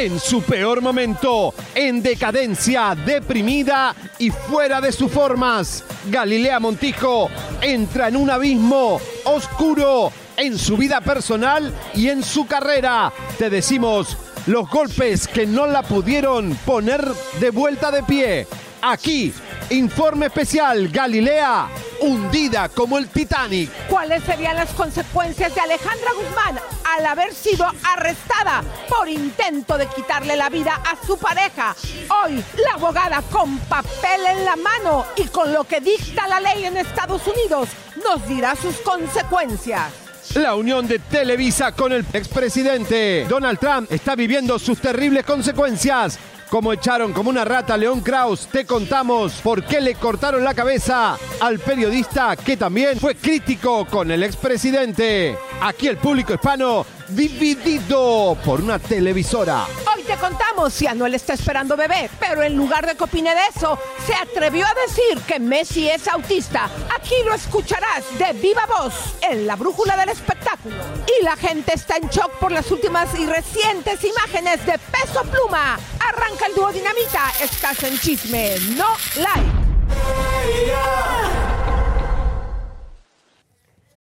En su peor momento, en decadencia, deprimida y fuera de sus formas. Galilea Montijo entra en un abismo oscuro en su vida personal y en su carrera. Te decimos los golpes que no la pudieron poner de vuelta de pie. Aquí, informe especial, Galilea, hundida como el Titanic. ¿Cuáles serían las consecuencias de Alejandra Guzmán al haber sido arrestada por intento de quitarle la vida a su pareja? Hoy, la abogada con papel en la mano y con lo que dicta la ley en Estados Unidos nos dirá sus consecuencias. La unión de Televisa con el expresidente Donald Trump está viviendo sus terribles consecuencias. Como echaron como una rata a León Kraus, te contamos por qué le cortaron la cabeza al periodista que también fue crítico con el expresidente. Aquí el público hispano dividido por una televisora. Hoy te contamos si Anuel está esperando bebé, pero en lugar de que opine de eso, se atrevió a decir que Messi es autista. Aquí lo escucharás de viva voz en la brújula del espectáculo. Y la gente está en shock por las últimas y recientes imágenes de peso pluma. Arranca el dúo dinamita, estás en chisme, no like.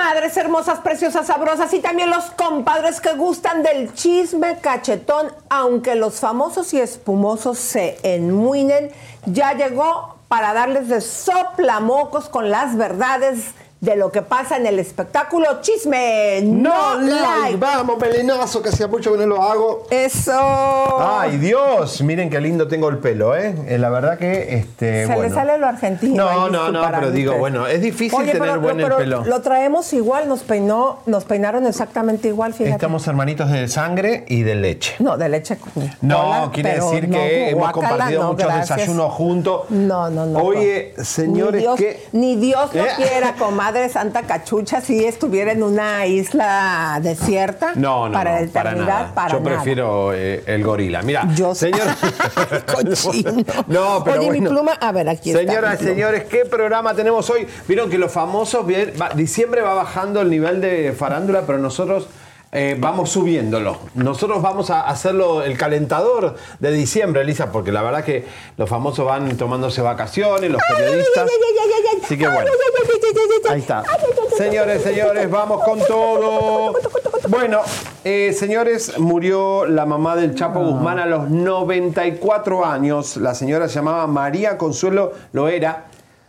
Comadres hermosas, preciosas, sabrosas y también los compadres que gustan del chisme cachetón, aunque los famosos y espumosos se enmuinen, ya llegó para darles de soplamocos con las verdades de lo que pasa en el espectáculo chisme no, like. Vamos, pelenazo, que hacía mucho que no lo hago. Eso. Ay, Dios, miren qué lindo tengo el pelo, ¿eh? Eh, La verdad que, este, Se bueno. le sale lo argentino. No, no, no, pero digo, bueno, es difícil Oye, tener pero- buen pero el pelo. Lo traemos igual, nos peinó, nos peinaron exactamente igual, fíjate. Estamos hermanitos de sangre y de leche. No, de leche. No, quiere decir no, que hemos compartido no, muchos gracias. desayunos juntos. No, no, no. Oye, señores, ni Dios, ¿qué? Ni Dios lo ¿Eh? quiera, comadre Santa Cachucha, si estuviera en una isla desierta. No, no, para no, la eternidad, para Yo nada. prefiero eh, el gorila. Mira, Yo señor. No, pero Oye, mi bueno. pluma, a ver, aquí está. Señoras mi y pluma. señores, ¿qué programa tenemos hoy? Vieron que los famosos, bien, va- diciembre va bajando el nivel de farándula, pero nosotros eh, vamos subiéndolo. Nosotros vamos a hacerlo el calentador de diciembre, Elisa, porque la verdad que los famosos van tomándose vacaciones, los periodistas. Así que bueno. Ahí está. Señores, señores, vamos con todo. Bueno, eh, señores, murió la mamá del Chapo Guzmán a los 94 años. La señora se llamaba María Consuelo Loera.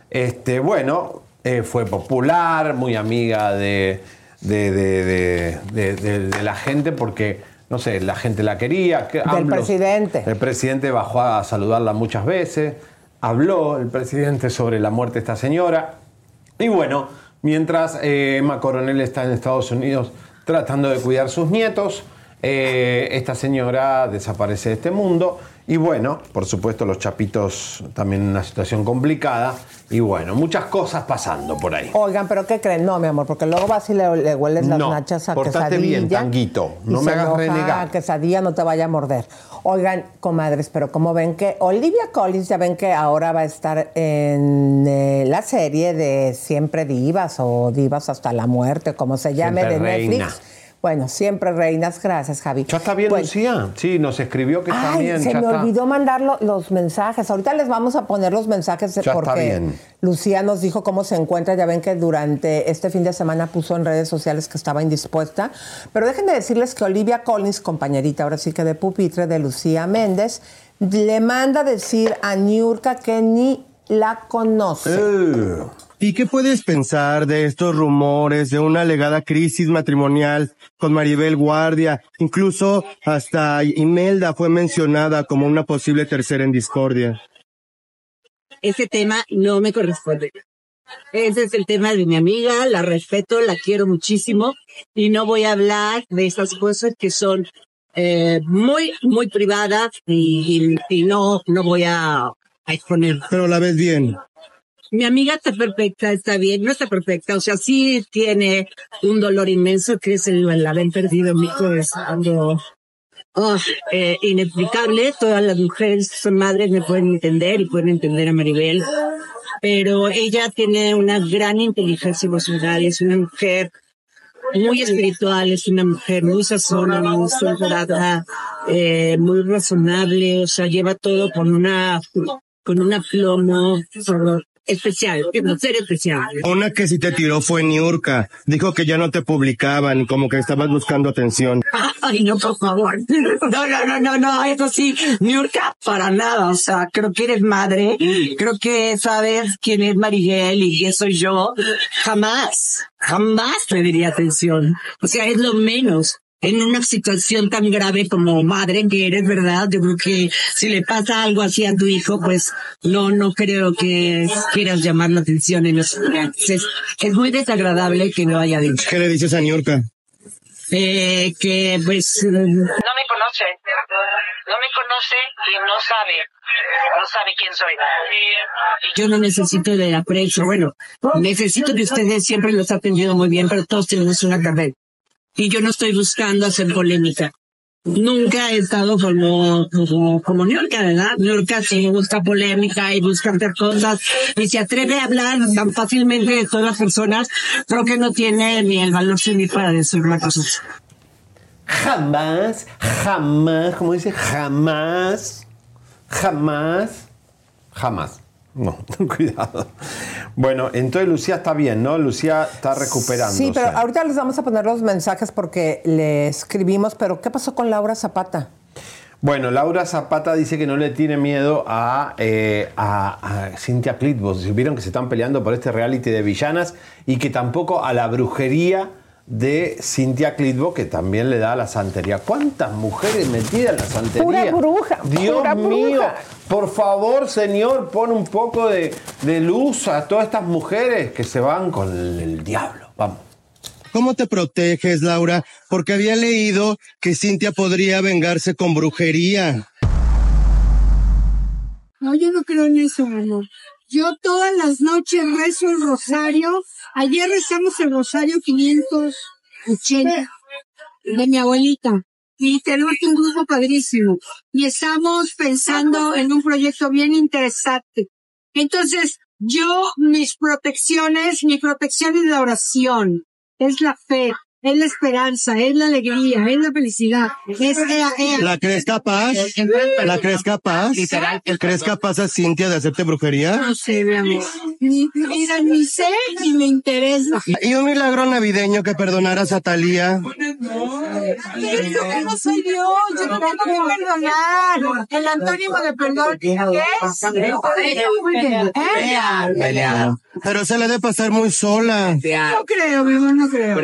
Este, bueno, eh, fue popular, muy amiga de, de, de- de- de- la gente porque, no sé, la gente la quería. que Del presidente. El presidente bajó a saludarla muchas veces. Habló el presidente sobre la muerte de esta señora. Y bueno, mientras eh, Emma Coronel está en Estados Unidos tratando de cuidar sus nietos, eh, esta señora desaparece de este mundo. Y bueno, por supuesto, los chapitos también en una situación complicada. Y bueno, muchas cosas pasando por ahí. Oigan, pero ¿qué creen? No, mi amor, porque luego vas y le, le hueles las No, nachas a portate quesadilla. bien, tanguito. No y me se hagas enoja, renegar. quesadilla no te vaya a morder. Oigan, comadres, pero como ven que Olivia Collins, ya ven que ahora va a estar en eh, la serie de Siempre Divas o Divas hasta la muerte, como se llame, Siempre de Netflix. Bueno, siempre reinas, gracias, Javi. ¿Ya está bien, Lucía? Sí, nos escribió que está Ay, bien. se ya me está. olvidó mandar lo- los mensajes. Ahorita les vamos a poner los mensajes está porque bien. Lucía nos dijo cómo se encuentra. Ya ven que durante este fin de semana puso en redes sociales que estaba indispuesta. Pero déjenme decirles que Olivia Collins, compañerita ahora sí que de pupitre de Lucía Méndez, le manda decir a Niurka que ni la conoce. Eh, ¿Y qué puedes pensar de estos rumores de una alegada crisis matrimonial con Maribel Guardia? Incluso hasta Imelda fue mencionada como una posible tercera en discordia. ese tema no me corresponde. Ese es el tema de mi amiga, la respeto, la quiero muchísimo y no voy a hablar de estas cosas que son eh, muy, muy privadas y, y- y no, no voy a, a exponer. Pero la ves bien. Mi amiga está perfecta, está bien, no está perfecta, o sea, sí tiene un dolor inmenso que es el, el haber perdido a mi hijo, es algo oh, eh, inexplicable. Todas las mujeres son madres me pueden entender y pueden entender a Maribel, pero ella tiene una gran inteligencia emocional, es una mujer muy espiritual, es una mujer muy sazona, muy centrada, eh, muy razonable, o sea, lleva todo con una, con una plomo especial, una ser especial. Una que sí te tiró fue Niurka. Dijo que ya no te publicaban, como que estabas buscando atención. Ay, no, por favor. No, no, no, no, no, eso sí, Niurka, para nada. O sea, creo que eres madre, creo que sabes quién es Marigel y quién soy yo. Jamás, jamás te diría atención. O sea, es lo menos. En una situación tan grave como madre que eres, ¿verdad? Yo creo que si le pasa algo así a tu hijo, pues no, no creo que quieras llamar la atención en los es, es muy desagradable que lo haya dicho. ¿Qué le dices a Niurka? Eh, que pues... No me conoce, no me conoce y no sabe, no sabe quién soy. Yo no necesito de aprecio, bueno, necesito que ustedes siempre los ha atendido muy bien, pero todos tenemos una carrera. Y yo no estoy buscando hacer polémica. Nunca he estado como, como, como Niurka, ¿verdad? Niurka sí busca polémica y busca hacer cosas y se atreve a hablar tan fácilmente de todas las personas, creo que no tiene ni el valor civil para decir una cosa. Jamás, jamás, como dice, jamás, jamás, jamás. No, cuidado. Bueno, entonces Lucía está bien, ¿no? Lucía está recuperando. Sí, pero ahorita les vamos a poner los mensajes porque le escribimos, pero ¿qué pasó con Laura Zapata? Bueno, Laura Zapata dice que no le tiene miedo a, eh, a, a Cynthia Clitbos. Vieron que se están peleando por este reality de villanas y que tampoco a la brujería de Cynthia Clitbo, que también le da a la santería. ¿Cuántas mujeres metidas en la santería? Pura bruja, Dios pura mío, bruja. por favor, señor, pon un poco de, de luz a todas estas mujeres que se van con el, el diablo. Vamos. ¿Cómo te proteges, Laura? Porque había leído que Cintia podría vengarse con brujería. No, yo no creo en eso, mi amor. Yo todas las noches rezo el rosario. Ayer rezamos el rosario 580 de mi abuelita. Y tenemos un grupo padrísimo. Y estamos pensando en un proyecto bien interesante. Entonces, yo, mis protecciones, mi protección es la oración, es la fe, es la esperanza, es la alegría, es la felicidad, es. ¿La crees capaz? ¿La crees capaz? ¿Crees capaz a Cintia de hacerte brujería? No sé, mi amor. Ni, mira, ni sé ni me interesa. ¿Y un milagro navideño que perdonaras a Talía? Pero yo no soy Dios, yo no tengo que perdonar. El antónimo de perdón es... Bien, ¿eh? Pero se le debe pasar muy sola. No creo, mi amor, no creo.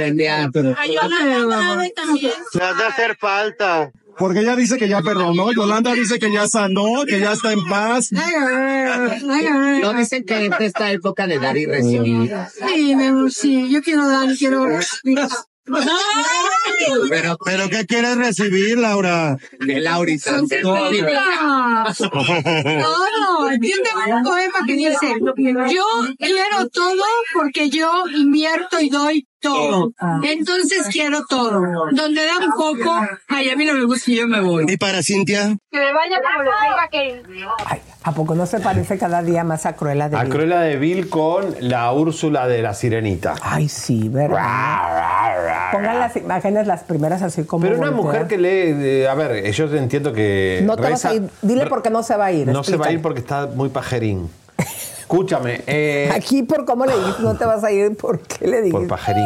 Ay, yo no creo, mi amor. Le has de hacer falta. Porque ella dice que ya perdonó, Yolanda dice que ya sanó, que ya está en paz. No dicen que en esta época de dar y recibir. Sí, mi amor, sí. Yo quiero dar, quiero... Pero, pero ¿qué quieres recibir, Laura? De Laurita. No, no, yo tengo un poema que dice, yo quiero todo porque yo invierto y doy todo. Entonces quiero todo. Donde da un poco, ay, a mí no me gusta y yo me voy. ¿Y para Cintia? Que me vaya como lo tenga que Ay, ¿A poco no se parece cada día más a Cruella de A Vil? Cruella de Vil con la Úrsula de la Sirenita. Ay, sí, ¿verdad? Pongan las imágenes, las primeras así como. Pero una mujer que lee, eh, a ver, yo entiendo que No te vas reza- a ir. Dile por qué no se va a ir. No se va a ir porque está muy pajerín. Escúchame, eh, Aquí por cómo le dijiste, no te vas a ir, ¿por qué le dijiste? por pajerín.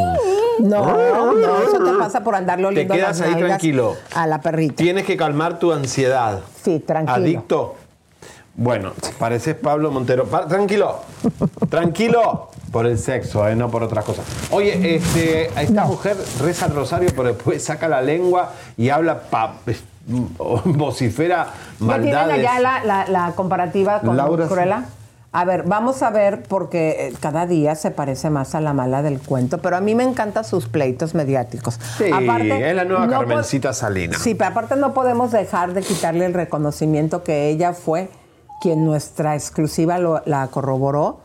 No, no, eso te pasa por andarle Te oliendo quedas las ahí tranquilo. A la perrita. Tienes que calmar tu ansiedad. Sí, tranquilo. ¿Adicto? Bueno, pareces Pablo Montero. Pa- tranquilo, tranquilo. Por el sexo, eh, no por otra cosa. Oye, este, esta mujer reza el rosario, pero después saca la lengua y habla, pa- vocifera ¿Ya tienen maldades. allá la, la- la comparativa con Laura, Cruella? A ver, vamos a ver porque eh, cada día se parece más a la mala del cuento, pero a mí me encantan sus pleitos mediáticos. Sí, es la nueva no Carmencita Salina. Sí, pero aparte no podemos dejar de quitarle el reconocimiento que ella fue quien nuestra exclusiva lo- la corroboró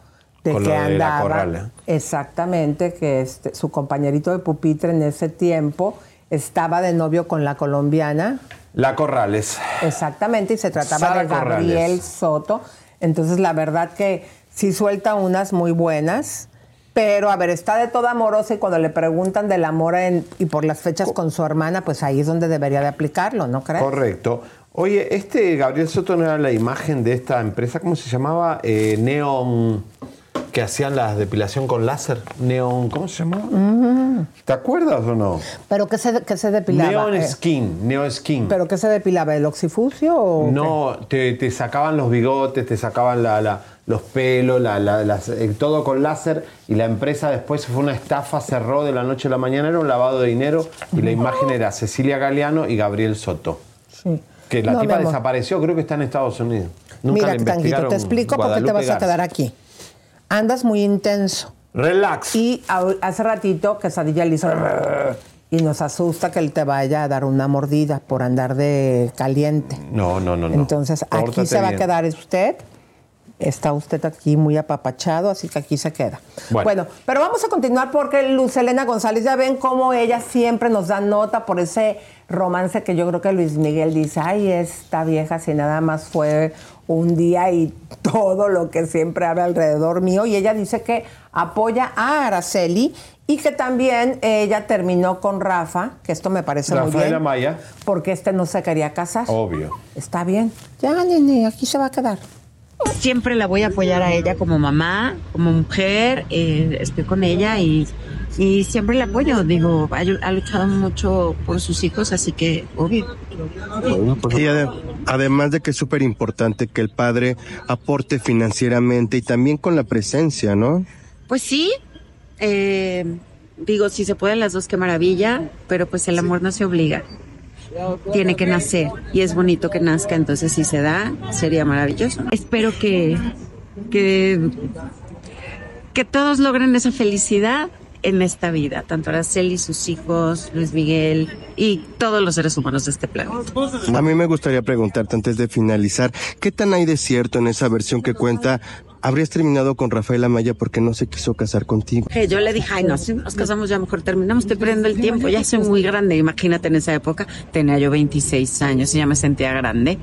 de Con que lo de la andaba Corral, ¿eh? exactamente que este, su compañerito de pupitre en ese tiempo estaba de novio con la colombiana La Corrales. Exactamente, y se trataba Sara de Gabriel Corrales. Soto. Entonces, la verdad que sí suelta unas muy buenas, pero a ver, está de toda amorosa y cuando le preguntan del amor y por las fechas con su hermana, pues ahí es donde debería de aplicarlo, ¿no crees? Correcto. Oye, este Gabriel Soto no era la imagen de esta empresa, ¿cómo se llamaba? Eh, Neon, que hacían la depilación con láser. Neon, ¿cómo se llamaba? ¿Te acuerdas o no? ¿Pero qué se, qué se depilaba? Neon Eh, Skin, Neon Skin. ¿Pero qué se depilaba? ¿El oxifucio o No, te, te sacaban los bigotes, te sacaban la- la- los pelos, la- la- las- eh, todo con láser y la empresa después fue una estafa, cerró de la noche a la mañana, era un lavado de dinero y la imagen era Cecilia Galeano y Gabriel Soto. Sí. Que la No, tipa desapareció, creo que está en Estados Unidos. Nunca Mira, la Tanguito, investigaron. te explico por qué te vas a quedar aquí. Andas muy intenso. Relax. Y hace ratito Quesadilla le hizo y nos asusta que él te vaya a dar una mordida por andar de caliente. No, no, no. no. Entonces, aquí se va bien. a quedar usted. Está usted aquí muy apapachado, así que aquí se queda. Bueno. Bueno, pero vamos a continuar porque Luz Elena González, ya ven cómo ella siempre nos da nota por ese romance que yo creo que Luis Miguel dice, ay, esta vieja si nada más fue un día y todo lo que siempre habla alrededor mío. Y ella dice que apoya a Araceli y que también ella terminó con Rafa, que esto me parece muy Rafael bien. Amaya. Porque este no se quería casar. Obvio. Está bien. Ya, nene, aquí se va a quedar. Siempre la voy a apoyar a ella como mamá, como mujer, eh, estoy con ella y, y siempre la apoyo. Digo, ha, ha luchado mucho por sus hijos, así que obvio. Y ade- además de que es súper importante que el padre aporte financieramente y también con la presencia, ¿no? Pues sí, eh, digo, si se pueden las dos, qué maravilla, pero pues el amor no se obliga. Tiene que nacer y es bonito que nazca, entonces si se da, sería maravilloso. Espero que, que, que todos logren esa felicidad en esta vida, tanto Araceli, sus hijos, Luis Miguel y todos los seres humanos de este planeta. A mí me gustaría preguntarte antes de finalizar, ¿qué tan hay de cierto en esa versión que cuenta habrías terminado con Rafael Amaya porque no se quiso casar contigo? Que yo le dije, ay, no, si nos casamos ya mejor terminamos, estoy perdiendo el tiempo, ya soy muy grande, imagínate en esa época, tenía yo 26 años y ya me sentía grande.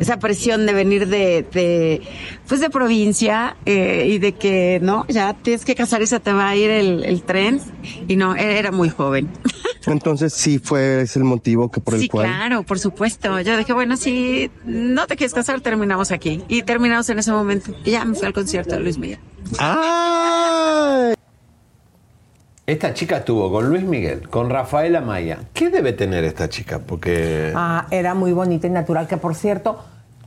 Esa presión de venir de, de pues de provincia eh, y de que, no, ya tienes que casar y se te va a ir el, el tren y no, e-, era muy joven. Entonces sí fue ese el motivo que por el Sí, cual... claro, por supuesto. Yo dije, bueno, si no te quieres casar, terminamos aquí. Y terminamos en ese momento. Y ya me fui al concierto de Luis Miguel. Esta chica estuvo con Luis Miguel, con Rafael Amaya. ¿Qué debe tener esta chica? Porque. Ah, era muy bonita y natural, que por cierto,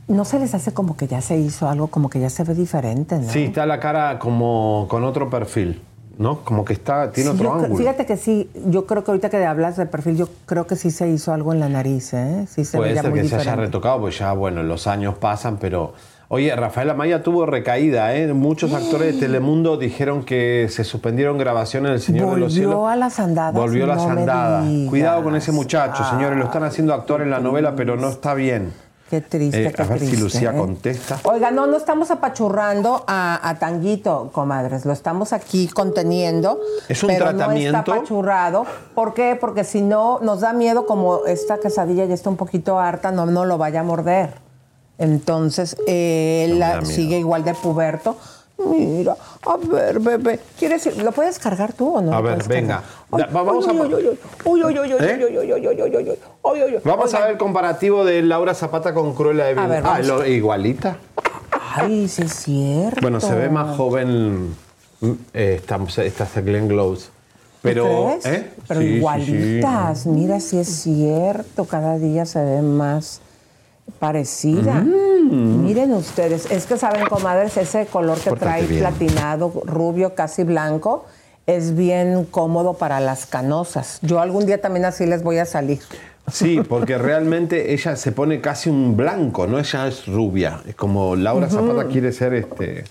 no se les hace como que ya se hizo algo, como que ya se ve diferente, ¿no? Sí, está la cara como con otro perfil, ¿no? Como que está, tiene Sí, otro ángulo. Fíjate que sí, yo creo que ahorita que hablas de perfil, yo creo que sí se hizo algo en la nariz, ¿eh? Sí se Puede ser muy que se haya retocado, pues ya, bueno, los años pasan, pero Oye, Rafaela Maya tuvo recaída, ¿eh? Muchos actores de Telemundo dijeron que se suspendieron grabaciones en El Señor de los Cielos. Volvió a las andadas. Volvió a las no andadas. Cuidado con ese muchacho, señores. Lo están haciendo actor en la novela, pero no está bien. Qué triste, Eh, qué a ver triste. si Lucía ¿eh? contesta. Oiga, no, no estamos apachurrando a, a Tanguito, comadres. Lo estamos aquí conteniendo. Es un pero tratamiento. No está apachurrado. ¿Por qué? Porque si no, nos da miedo, como esta quesadilla ya está un poquito harta, no, no lo vaya a morder. Entonces, él sigue igual de puberto. Mira, a ver, bebé, ¿quieres ir? ¿Lo puedes cargar tú o no? A ver, venga. Vamos a Vamos a ver el comparativo de Laura Zapata con Cruella de Vil. Ah, lo, igualita. Ay, sí es cierto. Bueno, se ve más joven eh, esta, esta Glenn Close. Pero, Pero igualitas, mira, sí es cierto, cada día se ve más parecida. Mm. Miren ustedes. Es que saben, comadres, ese color que Pórtate trae bien. platinado, rubio, casi blanco, es bien cómodo para las canosas. Yo algún día también así les voy a salir. Sí, porque realmente ella se pone casi un blanco, ¿no? Ella es rubia. Es como Laura. Zapata quiere ser este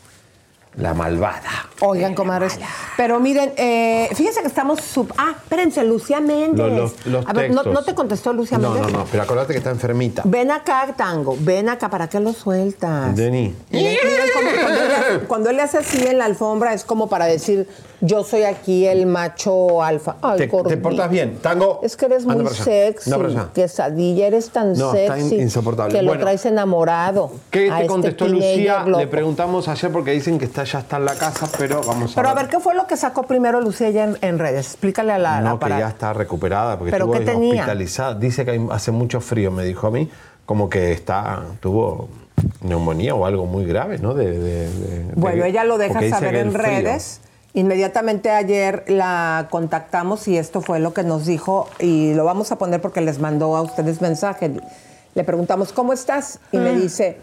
la malvada. Oigan, comadres. Pero miren, eh, fíjense que estamos... sub- ah, espérense, Lucía Méndez. Los, los, los a ver, ¿no, no te contestó Lucía No, Méndez? no, no, pero acuérdate que está enfermita. Ven acá, Tango, ven acá, ¿para qué lo sueltas? Denis. Miren, miren cómo cuando, él cuando él le hace así en la alfombra es como para decir, yo soy aquí el macho alfa. Ay, Te, te portas bien. Tango. Es que eres muy sexy. Allá. Quesadilla, eres tan No, está sexy. in- insoportable. Que Bueno. lo traes enamorado. ¿Qué te este contestó Lucía? loco. Le preguntamos ayer porque dicen que está, ya está en la casa, pero vamos a Pero a ver. ¿qué fue lo que sacó primero Lucía ya en, en redes? Explícale a la, la No, que ya está recuperada porque ¿Pero estuvo tenía? hospitalizada. Dice que hace mucho frío, me dijo a mí, como que está, tuvo neumonía o algo muy grave, ¿no? De, de- de- Bueno, ella lo deja saber en redes. Inmediatamente ayer la contactamos y esto fue lo que nos dijo y lo vamos a poner porque les mandó a ustedes mensaje. Le preguntamos, ¿cómo estás? Y me dice,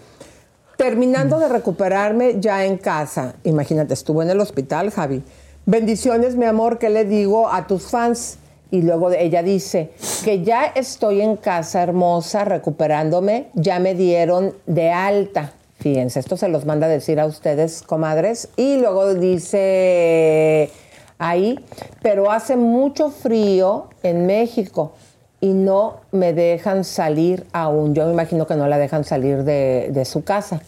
terminando de recuperarme ya en casa. Imagínate, estuvo en el hospital, Javi. Bendiciones, mi amor, ¿qué le digo a tus fans? Y luego ella dice que ya estoy en casa hermosa, recuperándome, ya me dieron de alta. Fíjense, esto se los manda a decir a ustedes, comadres. Y luego dice ahí, pero hace mucho frío en México y no me dejan salir aún. Yo me imagino que no la dejan salir de, su casa.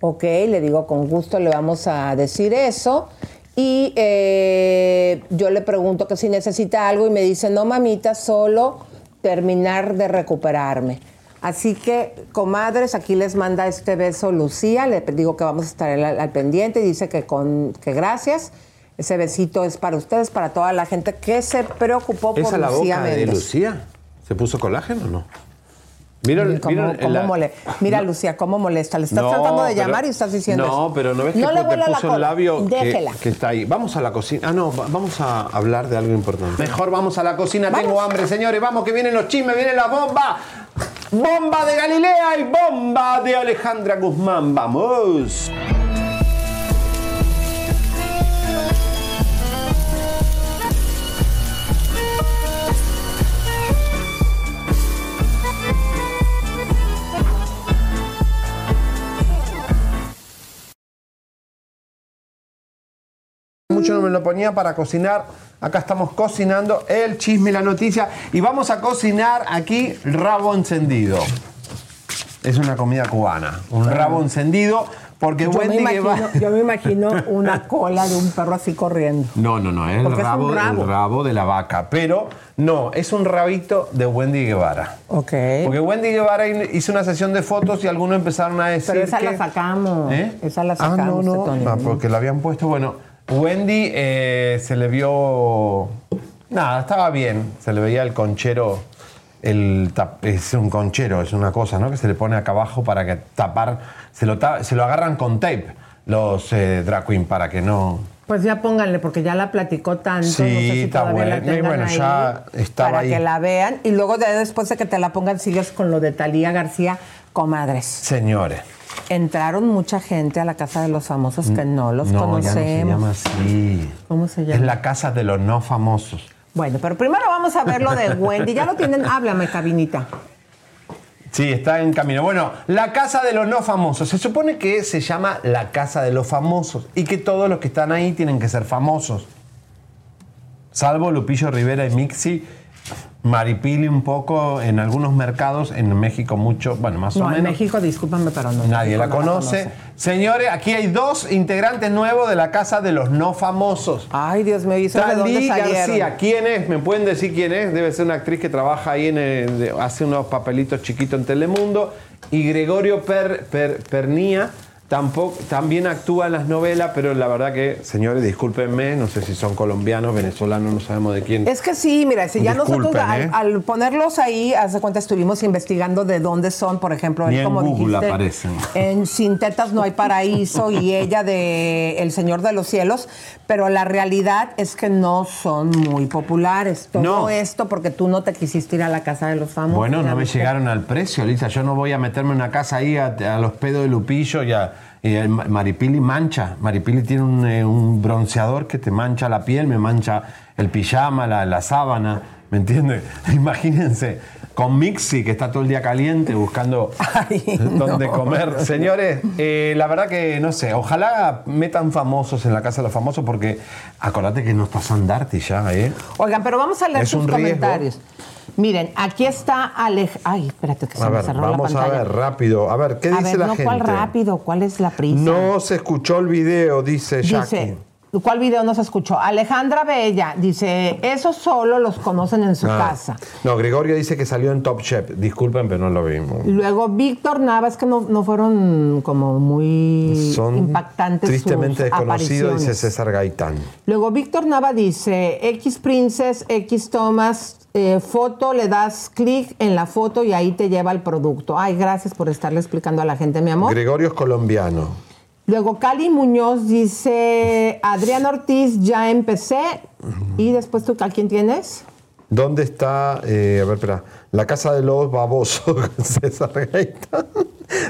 Ok, le digo, con gusto le vamos a decir eso. Y eh, yo le pregunto que si necesita algo y me dice, no mamita, solo terminar de recuperarme. Así que, comadres, aquí les manda este beso Lucía. Le digo que vamos a estar al, al pendiente y dice que, con, que gracias. Ese besito es para ustedes, para toda la gente que se preocupó por ¿Esa es la Lucía boca de. Lucía? ¿Se puso colágeno o no? Mira, ¿Cómo, mira cómo la- mole- Mira, Lucía, cómo molesta. Le estás No, tratando de pero- llamar y estás diciendo No, eso. pero no ves que No le te la puso el labio que, está ahí. Vamos a la cocina. Ah, no, va- vamos a hablar de algo importante. Mejor vamos a la cocina. Tengo hambre, señores. Vamos, que vienen los chismes, viene la bomba. Bomba de Galilea y bomba de Alejandra Guzmán. Vamos. Mucho no me lo ponía para cocinar. Acá estamos cocinando el chisme y la noticia. Y vamos a cocinar aquí rabo encendido. Es una comida cubana. Un rabo encendido. Porque Yo me, Wendy imagino, Guevara- yo me imagino una cola de un perro así corriendo. No, no, no, es el es rabo, rabo. el rabo de la vaca. Pero no, es un rabito de Wendy Guevara. Ok. Porque Wendy Guevara hizo una sesión de fotos y algunos empezaron a decir Pero esa que... la sacamos. ¿Eh? Esa la Ah, sacamos. no, no, Tony. ah, porque la habían puesto, bueno, Wendy eh, se le vio, nada, estaba bien, se le veía el conchero, el tap- es un conchero, es una cosa, ¿no? Que se le pone acá abajo para que tapar, se lo, ta- se lo agarran con tape los eh, drag queen para que no... Pues ya pónganle, porque ya la platicó tanto. Sí, no sé si está todavía la bueno. Y bueno, ahí ya estaba Para ahí. que la vean. Y luego de, después de que te la pongan, sigues con lo de Talía García, comadres. Señores. Entraron mucha gente a la casa de los famosos que no los no, conocemos. ya no se llama así. ¿Cómo se Es llama? la casa de los no famosos. Bueno, pero primero vamos a ver lo de Wendy. Ya lo tienen. Háblame, cabinita. Sí, está en camino. Bueno, la casa de los no famosos. Se supone que se llama la casa de los famosos y que todos los que están ahí tienen que ser famosos. Salvo Lupillo Rivera y Mixi, Maripili un poco en algunos mercados, en México mucho, bueno, más o No, en menos. México, discúlpame, pero no. Nadie la conoce. Señores, aquí hay dos integrantes nuevos de la casa de los no famosos. Ay, Dios mío, ¿y Talí? García, ¿quién es? ¿Me pueden decir quién es? Debe ser una actriz que trabaja ahí en el- hace unos papelitos chiquitos en Telemundo. Y Gregorio Per- Per- Pernía tampoco, también actúa en las novelas, pero la verdad que, señores, discúlpenme, no sé si son colombianos, venezolanos, no sabemos de quién. Es que sí, mira, si ya nosotros Disculpen, al, ¿eh? al ponerlos ahí, haz de cuenta, estuvimos investigando de dónde son, por ejemplo, Ni él, en como Google dijiste, aparecen. en Sin Tetas No Hay Paraíso y ella de El Señor de los Cielos, pero la realidad es que no son muy populares. Todo No. esto porque tú no te quisiste ir a la casa de los famosos. Bueno, no me llegaron al precio, Lisa. Yo no voy a meterme en una casa ahí a, a los pedos de Lupillo y a. y el Ma- Maripili mancha. Maripili tiene un, eh, un bronceador que te mancha la piel, me mancha el pijama, la, la sábana. ¿Me entiendes? Imagínense, con Mixi, que está todo el día caliente buscando dónde comer. Señores, eh, la verdad que no sé, ojalá metan famosos en la casa de los famosos, porque acordate que no está Sandarti ya, ¿eh? Oigan, pero vamos a leer Es sus riesgo. Miren, aquí está Alej... Ay, espérate que se A me ver, cerró la vamos a pantalla. ver, rápido. A ver, ¿qué a dice ver, la no, gente? ¿cuál rápido? ¿Cuál es la prisa? No se escuchó el video, dice Jackie. Dice, ¿cuál video no se escuchó? Alejandra Bella dice, eso solo los conocen en su Ah. casa. No, Gregorio dice que salió en Top Chef. Disculpen, pero no lo vimos. Luego Víctor Navas, que no, no fueron como muy Son impactantes tristemente sus desconocidos, dice. César Gaitán. Luego Víctor Nava dice, X Princess, X Thomas, eh, foto, le das clic en la foto y ahí te lleva el producto. Ay, gracias por estarle explicando a la gente, mi amor. Gregorio es colombiano. Luego Cali Muñoz dice, Adrián Ortiz, ya empecé. Y después tú, ¿a quién tienes? ¿Dónde está, eh, a ver, espera, la casa de los babosos, César Gaitán?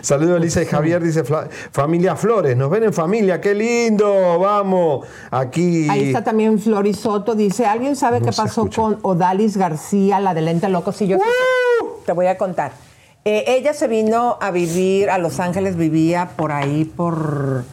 Saludos, Elisa y Javier, dice familia Flores, nos ven en familia, qué lindo, vamos, aquí. Ahí está también Flori Soto. Dice, ¿alguien sabe No qué pasó escucha. con Odalis García, la de Lente Loco? Sí, yo sé. te voy a contar. Eh, ella se vino a vivir a Los Ángeles, vivía por ahí, por...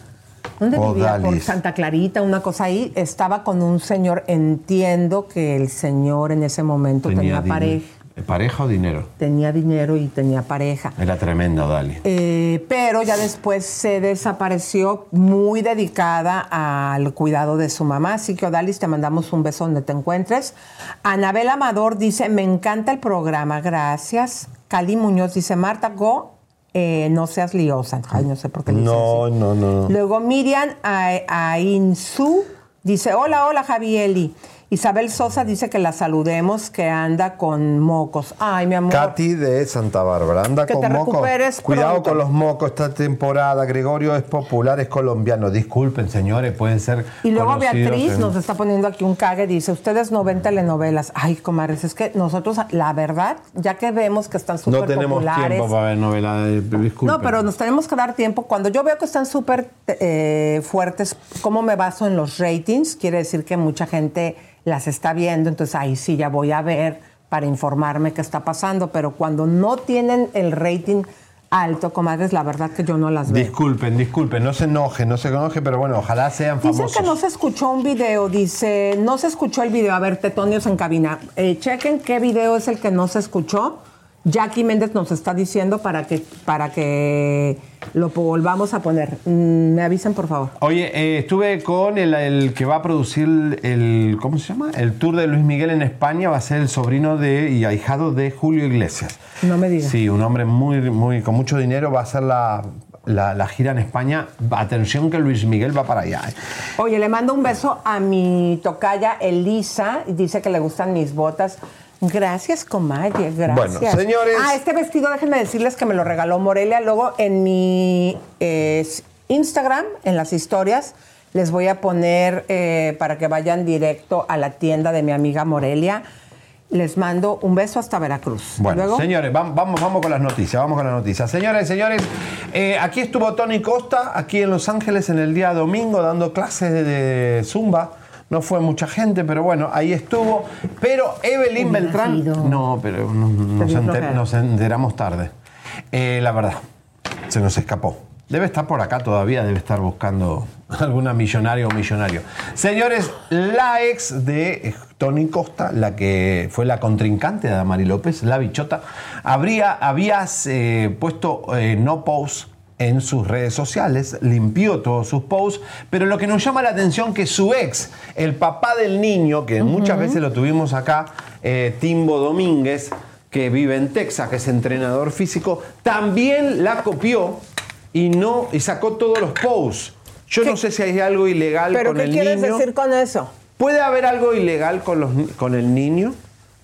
¿Dónde vivía? Por. Santa Clarita, una cosa ahí. Estaba con un señor. Entiendo que el señor en ese momento tenía, pareja. ¿Pareja o dinero? Tenía dinero y tenía pareja. Era tremenda, Dali. Eh, pero ya después se desapareció muy dedicada al cuidado de su mamá. Así que, Odalis, te mandamos un beso donde te encuentres. Anabel Amador dice, me encanta el programa, gracias. Cali Muñoz dice, Marta, go, eh, no seas liosa. Ay, no sé por qué le dice No, no, no. Luego Miriam Ainsu dice, hola, hola Javieli. Isabel Sosa dice que la saludemos, que anda con mocos. Ay, mi amor. Katy de Santa Bárbara, anda Que con te mocos. Cuidado pronto. con los mocos esta temporada. Gregorio es popular, es colombiano. Disculpen, señores, pueden ser. Y luego Beatriz en- nos está poniendo aquí un cague, dice, ustedes no ven telenovelas. Ay, comadres, es que nosotros, la verdad, ya que vemos que están súper No tenemos populares. tiempo para ver novela. eh, Disculpen. No, pero nos tenemos que dar tiempo. Cuando yo veo que están súper eh, fuertes, ¿cómo me baso en los ratings? Quiere decir que mucha gente las está viendo, entonces ahí sí ya voy a ver para informarme qué está pasando. Pero cuando no tienen el rating alto, comadres, la verdad que yo no las veo. Disculpen, disculpen, no se enojen, no se enojen, pero bueno, ojalá sean Dicen famosos. que no se escuchó un video, dice, no se escuchó el video. A ver, tetonios en cabina. Eh, chequen qué video es el que no se escuchó. Jackie Méndez nos está diciendo para que, para que lo volvamos a poner. Mm, me avisen, por favor. Oye, eh, estuve con el, el que va a producir el, ¿cómo se llama? El tour de Luis Miguel en España, va a ser el sobrino de y ahijado de Julio Iglesias. No me digas. Sí, un hombre muy, muy, con mucho dinero, va a hacer la, la- la gira en España. Atención que Luis Miguel va para allá. ¿eh? Oye, le mando un beso a mi tocaya Elisa. y Dice que le gustan mis botas. Gracias, comadre, gracias. Bueno, señores. Ah, este vestido, déjenme decirles que me lo regaló Morelia. Luego en mi eh, Instagram, en las historias, les voy a poner eh, para que vayan directo a la tienda de mi amiga Morelia. Les mando un beso hasta Veracruz. Bueno, Luego, señores, vam- vamos, vamos con las noticias, vamos con las noticias. Señores, señores, eh, aquí estuvo Tony Costa, aquí en Los Ángeles en el día domingo, dando clases de, de Zumba. No fue mucha gente, pero bueno, ahí estuvo. Pero Evelyn Beltrán. No, pero no- nos, enter- nos enteramos tarde. Eh, la verdad, se nos escapó. Debe estar por acá todavía, debe estar buscando alguna millonaria o millonario. Señores, la ex de eh, Tony Costa, la que fue la contrincante de Damari López, la bichota, habría, había eh, puesto eh, no post en sus redes sociales, limpió todos sus posts, pero lo que nos llama la atención que su ex, el papá del niño, que muchas veces lo tuvimos acá, eh, Timbo Domínguez, que vive en Texas, que es entrenador físico, también la copió y no y sacó todos los posts. Yo no sé si hay algo ilegal ¿Pero con qué el quieres niño. decir con eso? Puede haber algo ilegal con, los, con el niño,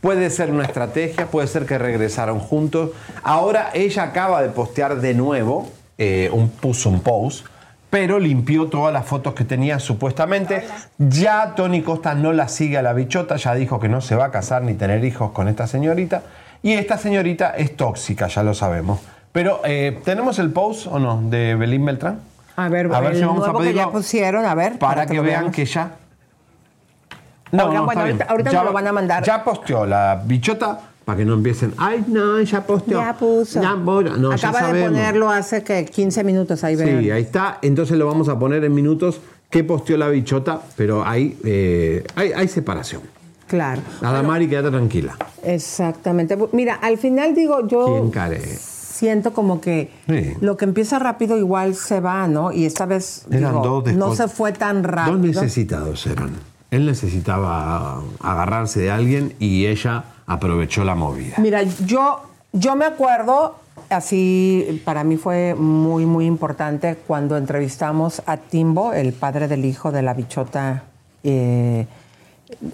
puede ser una estrategia, puede ser que regresaron juntos. Ahora ella acaba de postear de nuevo, eh, un, puso un post, pero limpió todas las fotos que tenía supuestamente. Ya Tony Costa no la sigue a la bichota, ya dijo que no se va a casar ni tener hijos con esta señorita. Y esta señorita es tóxica, ya lo sabemos. Pero, eh, ¿tenemos el post o no de Belín Beltrán? A ver, A ver si vamos a que ya pusieron, a ver. para, que, vean que ya. Oigan, bueno, está bien. ahorita- ahorita me lo van a mandar. Ya posteó la bichota para que no empiecen. Ay, no, ya posteó. Ya puso. Ya, no, ya Acaba de ponerlo hace que 15 minutos ahí, vean. Sí, ahí está. Entonces lo vamos a poner en minutos que posteó la bichota, pero hay, eh, hay, hay separación. Claro. Adamari, quédate tranquila. Exactamente. Mira, al final digo, yo siento como que Sí. lo que empieza rápido igual se va, ¿no? Y esta vez Eran digo, dos no se fue tan Dos rápido. necesitados eran. Él necesitaba agarrarse de alguien y ella aprovechó la movida. Mira, yo, yo me acuerdo, así para mí fue muy, muy importante cuando entrevistamos a Timbo, el padre del hijo de la bichota eh,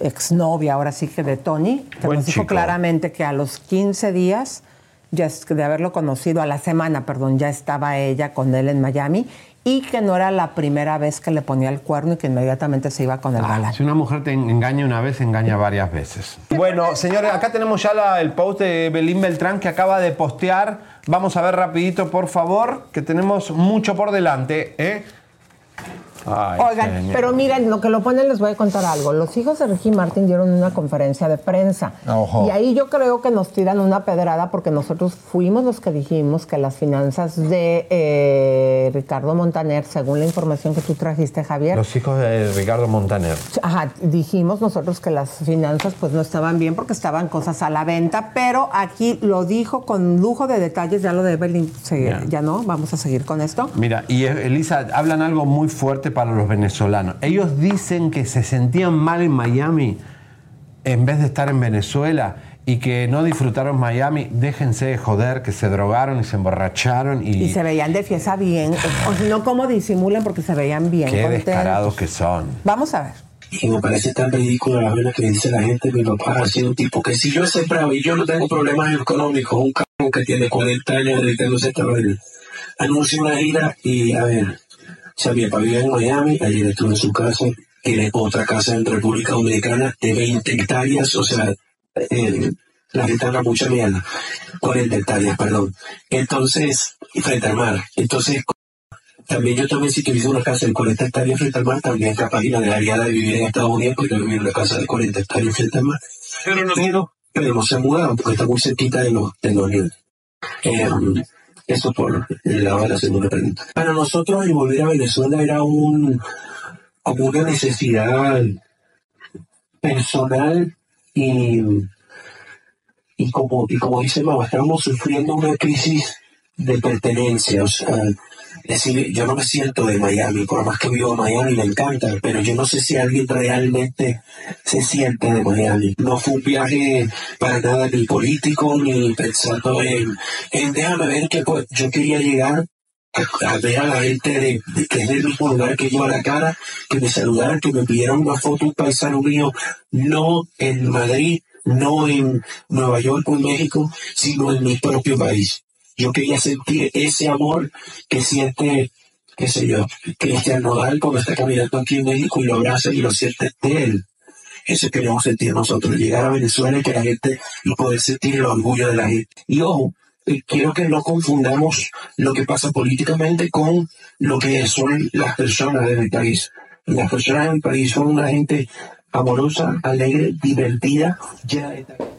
exnovia, ahora sí que de Tony, que Buen nos dijo chico. claramente que a los 15 días ya de haberlo conocido, a la semana, perdón, ya estaba ella con él en Miami y que no era la primera vez que le ponía el cuerno y que inmediatamente se iba con el galán. Si una mujer te engaña una vez, engaña varias veces. Bueno, señores, acá tenemos ya la- el post de Belín Beltrán que acaba de postear. Vamos a ver rapidito, por favor, que tenemos mucho por delante. ¿eh? Ay, Oigan, pero miren, lo que lo ponen les voy a contar algo. Los hijos de Ricky Martin dieron una conferencia de prensa. Ojo. Y ahí yo creo que nos tiran una pedrada porque nosotros fuimos los que dijimos que las finanzas de eh, Ricardo Montaner, según la información que tú trajiste, Javier, Los hijos de Ricardo Montaner. Ajá, dijimos nosotros que las finanzas pues no estaban bien porque estaban cosas a la venta, pero aquí lo dijo con lujo de detalles, ya lo de Evelyn, se- Ya. ya no, vamos a seguir con esto. Mira, y eh, Elisa, hablan algo muy fuerte para los venezolanos. Ellos dicen que se sentían mal en Miami en vez de estar en Venezuela y que no disfrutaron Miami. Déjense de joder, que se drogaron y se emborracharon y, Y se veían de fiesta bien, o si no, cómo disimulan porque se veían bien. qué contentos. descarados que son. Vamos a ver. Y me parece tan ridículo la vaina que dice la gente. Mi papá ha sido un tipo que si yo he sembrado y yo no tengo problemas económicos, un cabrón que tiene 40 años dedicándose a esta vaina, anuncia una gira y a ver, o sea, mi papá vive en Miami, ayer estuve en su casa, tiene otra casa en República Dominicana de 20 hectáreas, o sea, eh, la gente habla mucha mierda, 40 hectáreas, perdón. Entonces, frente al mar. Entonces, también yo también si tuviese una casa de 40 hectáreas frente al mar, también capaz y la dejaría de vivir en Estados Unidos porque vivir en una casa de 40 hectáreas frente al mar. Pero no, pero, pero no se ha mudado porque está muy cerquita de los, de los niños. Eh, eso por el lado de la segunda pregunta. Para nosotros el volver a Venezuela era un como una necesidad personal y, y como, y como dice Mau, estábamos sufriendo una crisis de pertenencia, o sea, es decir, yo no me siento de Miami, por más que vivo en Miami me encanta, pero yo no sé si alguien realmente se siente de Miami. No fue un viaje para nada ni político, ni pensando en, déjame ver que pues, yo quería llegar a, ver a la gente de, que es el mismo lugar que yo a la cara, que me saludaran, que me pidieran una foto, un paisano mío, no en Madrid, no en Nueva York o en México, sino en mi propio país. Yo quería sentir ese amor que siente, qué sé yo, Cristian Nodal cuando está caminando aquí en México y lo abraza y lo siente de él. Eso queremos sentir nosotros, llegar a Venezuela y que la gente, y poder sentir el orgullo de la gente. Y ojo, eh, quiero que no confundamos lo que pasa políticamente con lo que son las personas del país. Las personas del país son una gente amorosa, alegre, divertida, llena de talento.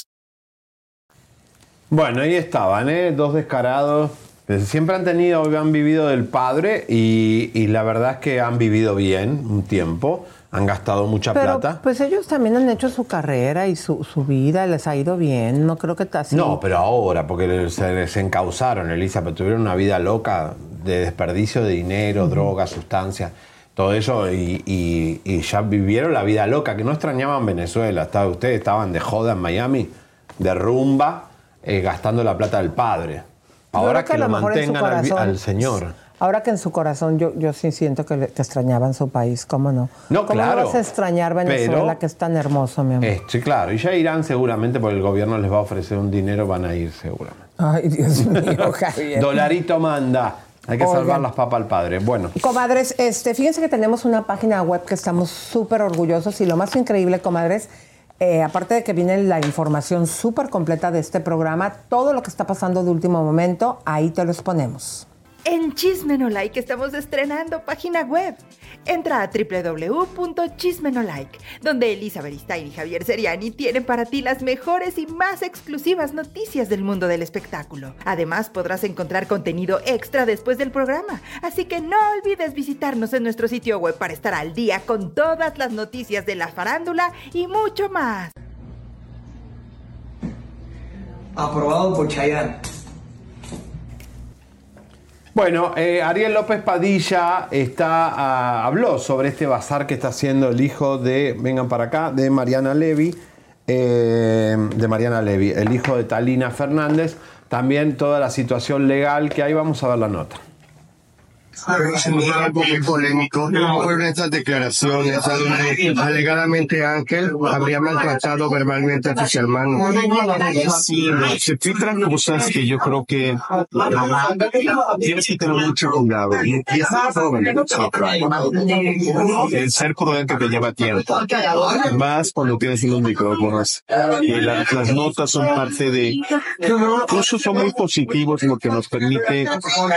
Bueno, ahí estaban, ¿eh? Dos descarados. Siempre han tenido, han vivido del padre y, y la verdad es que han vivido bien un tiempo. Han gastado mucha Pero plata. pues ellos también han hecho su carrera y su, su vida, les ha ido bien. No creo que así. No, pero ahora, porque se les encausaron, Elisa, pero tuvieron una vida loca de desperdicio de dinero, drogas, sustancias, todo eso, y, y- y ya vivieron la vida loca, que no extrañaban Venezuela. Estaba- ustedes estaban de joda en Miami, de rumba, eh, gastando la plata del padre. Ahora que, lo mantengan al, vi- corazón- al señor. Ahora que en su corazón yo, yo sí siento que, le- que extrañaban su país, ¿cómo no? No, ¿Cómo claro, no vas a extrañar Venezuela, pero- que es tan hermoso, mi amor? Eh, sí, claro, y ya irán seguramente porque el gobierno les va a ofrecer un dinero, van a ir seguramente. Ay, Dios mío, Javier. Dolarito manda. Hay que salvar las papas al padre. Bueno, Comadres, este, fíjense que tenemos una página web que estamos súper orgullosos y lo más increíble, comadres, eh, aparte de que viene la información súper completa de este programa, todo lo que está pasando de último momento, ahí te lo exponemos. En Chismenolike estamos estrenando página web. Entra a www.chismenolike, donde Elisa Beristain y Javier Seriani tienen para ti las mejores y más exclusivas noticias del mundo del espectáculo. Además, podrás encontrar contenido extra después del programa, así que no olvides visitarnos en nuestro sitio web para estar al día con todas las noticias de la farándula y mucho más. Aprobado por Chayanne. Bueno, eh, Ariel López Padilla está, ah, habló sobre este bazar que está haciendo el hijo de, vengan para acá, de Mariana Levy, eh, de Mariana Levy, el hijo de Talina Fernández, también toda la situación legal que hay, vamos a ver la nota. Es algo muy polémico. Fueron estas declaraciones donde alegadamente Ángel habría maltratado verbalmente a sus hermanos. Sí, se filtran cosas que yo creo que tienes que tener mucho cuidado. Y joven. El ser prudente te lleva tiempo. Más cuando tienes unos micrófonos. Y la- las notas son parte de... Incluso son muy positivos porque nos permite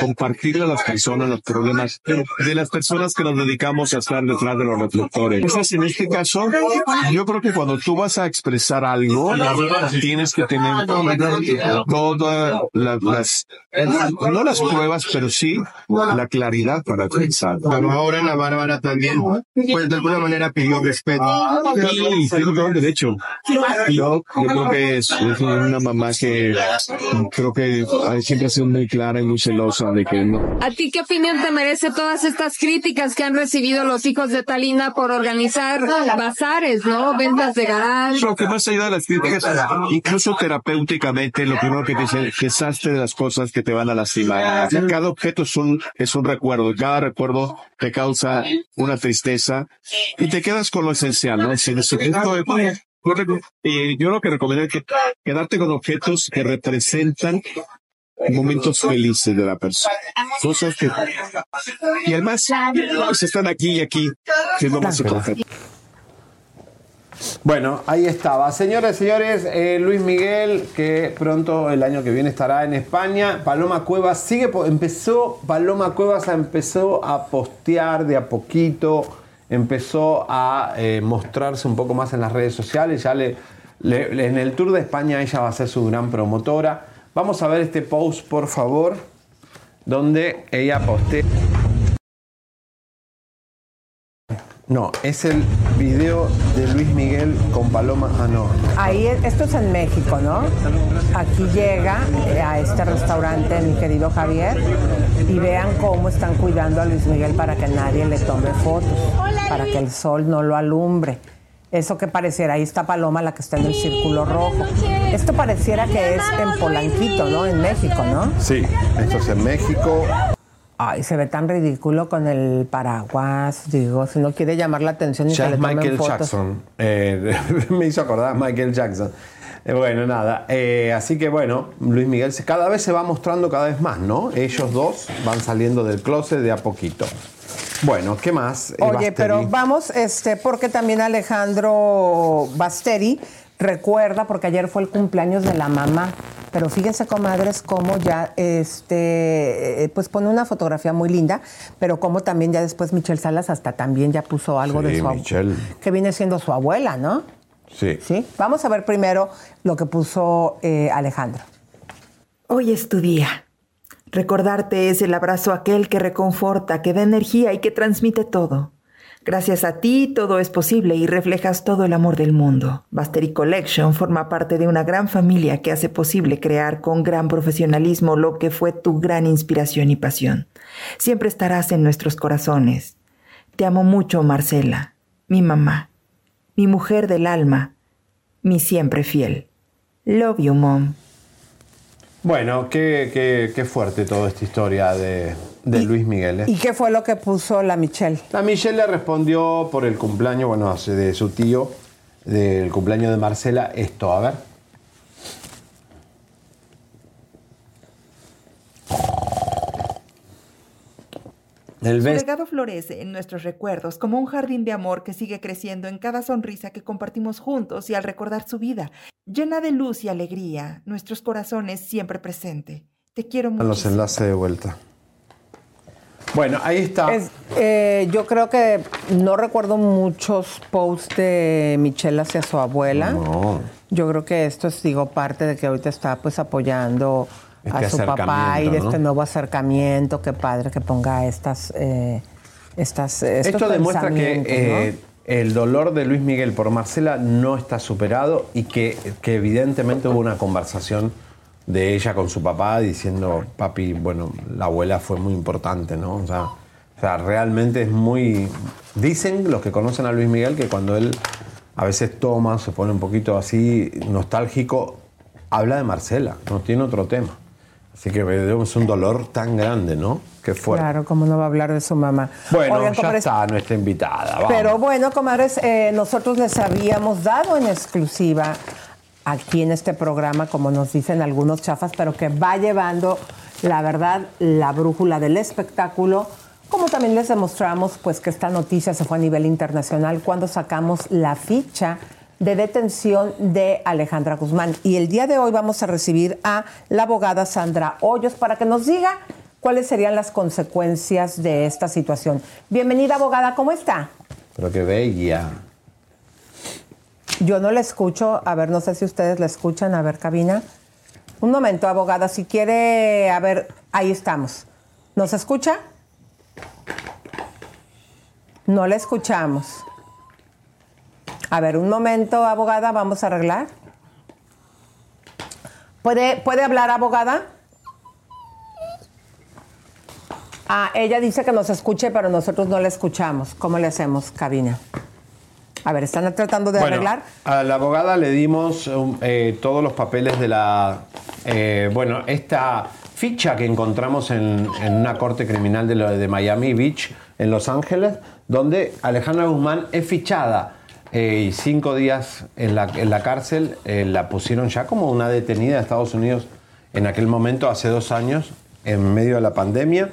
compartir a las personas problemas de las personas que nos dedicamos a estar detrás de los reflectores. Entonces, en este caso, yo creo que cuando tú vas a expresar algo, tienes que tener todas las, las- no las pruebas, pero sí la claridad para expresar. Pero ahora Ana Bárbara también, pues de alguna manera pidió respeto. Sí, todo el derecho. Yo, yo creo que es, es una mamá que creo que siempre ha sido muy clara y muy celosa de que no, ¿A ti qué opinión te merece todas estas críticas que han recibido los hijos de Talina por organizar bazares, ¿no? Ventas de garage. Lo que más ayuda a las críticas, incluso terapéuticamente, lo primero que te dicen, deshazte de las cosas que te van a lastimar. Cada objeto es un, es un recuerdo, cada recuerdo te causa una tristeza y te quedas con lo esencial, ¿no? Es- es- esto es- yo reco- y yo lo que recomiendo es que quedarte con objetos que representan momentos felices de la persona. Cosas que, y además, pues están aquí y aquí, que es lo más importante. Bueno, ahí estaba. Señoras y señores, eh, Luis Miguel, que pronto el año que viene estará en España. Paloma Cuevas sigue, empezó, Paloma Cuevas empezó a postear de a poquito, empezó a eh, mostrarse un poco más en las redes sociales. Ya le- en el Tour de España ella va a ser su gran promotora. Vamos a ver este post, por favor, donde ella postea. No, es el video de Luis Miguel con Paloma. Ah, no. Ahí, esto es en México, ¿no? Aquí llega eh, a este restaurante mi querido Javier y vean cómo están cuidando a Luis Miguel para que nadie le tome fotos, para que el sol no lo alumbre. Eso que pareciera, ahí está Paloma, la que está en el círculo rojo. Esto pareciera que es en Polanquito, ¿no? En México, ¿no? Sí, esto es en México. Ay, se ve tan ridículo con el paraguas, digo, si no quiere llamar la atención y Ya tomen Michael fotos. Jackson. Eh, me hizo acordar a Michael Jackson. Eh, bueno, nada. eh, así que bueno, Luis Miguel se- cada vez se va mostrando cada vez más, ¿no? Ellos dos van saliendo del closet de a poquito. Bueno, ¿qué más? eh, Oye, pero vamos, este, porque también Alejandro Basteri recuerda, porque ayer fue el cumpleaños de la mamá. Pero fíjense, comadres, cómo ya este eh, pues pone una fotografía muy linda, pero como también ya después Michelle Salas hasta también ya puso algo de su abu- Michelle. que viene siendo su abuela, ¿no? Sí. Sí. Vamos a ver primero lo que puso eh, Alejandro. Hoy es tu día. Recordarte es el abrazo aquel que reconforta, que da energía y que transmite todo. Gracias a ti todo es posible y reflejas todo el amor del mundo. Basteri Collection forma parte de una gran familia que hace posible crear con gran profesionalismo lo que fue tu gran inspiración y pasión. Siempre estarás en nuestros corazones. Te amo mucho, Marcela, mi mamá, mi mujer del alma, mi siempre fiel. Love you, mom. Bueno, qué, qué- qué fuerte toda esta historia de, de Luis Miguel. ¿eh? ¿Y qué fue lo que puso la Michelle? La Michelle le respondió por el cumpleaños, bueno, hace de su tío, del cumpleaños de Marcela, esto, a ver. El Su legado florece en nuestros recuerdos como un jardín de amor que sigue creciendo en cada sonrisa que compartimos juntos y al recordar su vida, llena de luz y alegría, nuestros corazones siempre presente. Te quiero a mucho. los enlaces de vuelta. Bueno, ahí está. Es- eh, yo creo que no recuerdo muchos posts de Michelle hacia su abuela. No. Yo creo que esto es, digo, parte de que ahorita está pues apoyando Este a su papá y de este nuevo acercamiento. Qué padre que ponga estas, eh, estas, estos Esto demuestra que eh, el dolor de Luis Miguel por Marcela no está superado y que, que evidentemente hubo una conversación de ella con su papá diciendo, papi, bueno, la abuela fue muy importante, ¿no? O sea, o sea, realmente es muy... Dicen los que conocen a Luis Miguel que cuando él a veces toma, se pone un poquito así nostálgico, habla de Marcela, no tiene otro tema. Así que es un dolor tan grande, ¿no? Que fuerte. Claro, cómo no va a hablar de su mamá. Bueno, Oigan, ya comadres, está nuestra invitada. vamos. Pero bueno, comadres, eh, nosotros les habíamos dado en exclusiva aquí en este programa, como nos dicen algunos chafas, pero que va llevando, la verdad, la brújula del espectáculo. Como también les demostramos, pues que esta noticia se fue a nivel internacional cuando sacamos la ficha de detención de Alejandra Guzmán. Y el día de hoy vamos a recibir a la abogada Sandra Hoyos para que nos diga cuáles serían las consecuencias de esta situación. Bienvenida, abogada, ¿cómo está? Pero qué bella. Yo no la escucho. A ver, no sé si ustedes la escuchan. A ver, cabina. Un momento, abogada. Si quiere, a ver, ahí estamos. ¿Nos escucha? No la escuchamos. A ver, un momento, abogada. Vamos a arreglar. ¿Puede, ¿puede hablar, abogada? Ah, ella dice que nos escuche, pero nosotros no la escuchamos. ¿Cómo le hacemos, cabina? A ver, están tratando de Bueno, arreglar. A la abogada le dimos um, eh, todos los papeles de la. eh, bueno, esta ficha que encontramos en, en una corte criminal de, lo- de Miami Beach, en Los Ángeles, donde Alejandra Guzmán es fichada. Eh, y cinco días en la, en la cárcel eh, la pusieron ya como una detenida de Estados Unidos en aquel momento, hace dos años, en medio de la pandemia.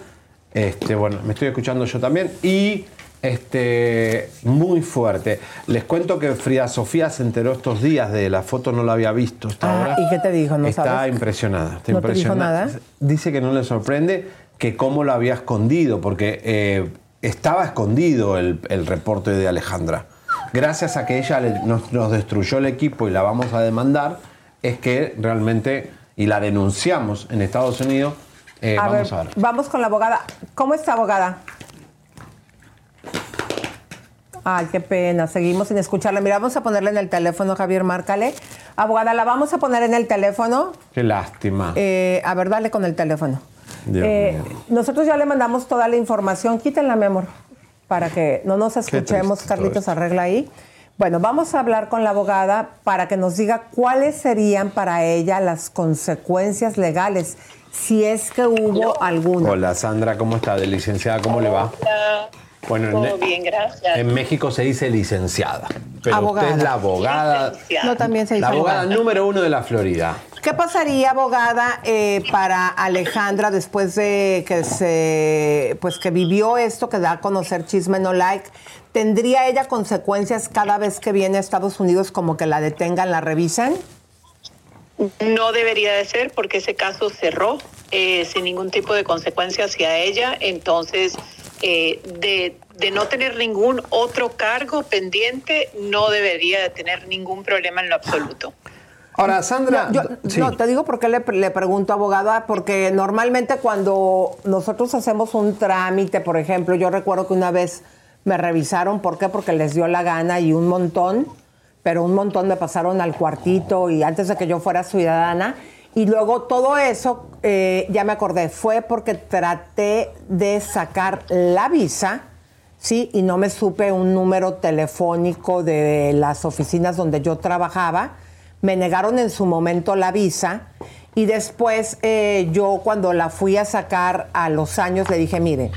Este, bueno, me estoy escuchando yo también. Y este, muy fuerte. Les cuento que Frida Sofía se enteró estos días de la foto, no la había visto hasta Ah, ahora. ¿y qué te dijo? ¿No está sabes? impresionada. Está ¿No te dijo impresionada. nada? Dice que no le sorprende que cómo lo había escondido, porque eh, estaba escondido el, el reporte de Alejandra. Gracias a que ella le- nos, nos destruyó el equipo y la vamos a demandar, es que realmente, y la denunciamos en Estados Unidos, eh, a vamos ver, a ver. vamos con la abogada. ¿Cómo está, abogada? Ay, qué pena. Seguimos sin escucharla. Mira, vamos a ponerle en el teléfono, Javier, márcale. Abogada, la vamos a poner en el teléfono. Qué lástima. Eh, a ver, dale con el teléfono. Eh, nosotros ya le mandamos toda la información. Quítenla, mi amor, para que no nos escuchemos. Carlitos arregla ahí. Bueno, vamos a hablar con la abogada para que nos diga cuáles serían para ella las consecuencias legales, si es que hubo alguna. Hola Sandra, ¿cómo está? De licenciada, ¿cómo le va? Bueno, Todo en, bien, gracias. en México se dice licenciada, pero Abogada. usted es la abogada. No, también se dice la abogada abogada. número uno de la Florida. ¿Qué pasaría, abogada, eh, para Alejandra después de que se, pues que vivió esto que da a conocer Chisme No Like? ¿Tendría ella consecuencias cada vez que viene a Estados Unidos como que la detengan, la revisen? No debería de ser porque ese caso cerró eh, sin ningún tipo de consecuencia hacia ella. Entonces, eh, de, de no tener ningún otro cargo pendiente, no debería de tener ningún problema en lo absoluto. Ahora, Sandra, No, yo- sí. no, te digo por qué le, le pregunto, abogada, porque normalmente cuando nosotros hacemos un trámite, por ejemplo, yo recuerdo que una vez me revisaron, ¿por qué? Porque les dio la gana y un montón, pero un montón me pasaron al cuartito y antes de que yo fuera ciudadana. Y luego todo eso, eh, ya me acordé, fue porque traté de sacar la visa, ¿sí? Y no me supe un número telefónico de las oficinas donde yo trabajaba. Me negaron en su momento la visa y después eh, yo cuando la fui a sacar a los años le dije, mire,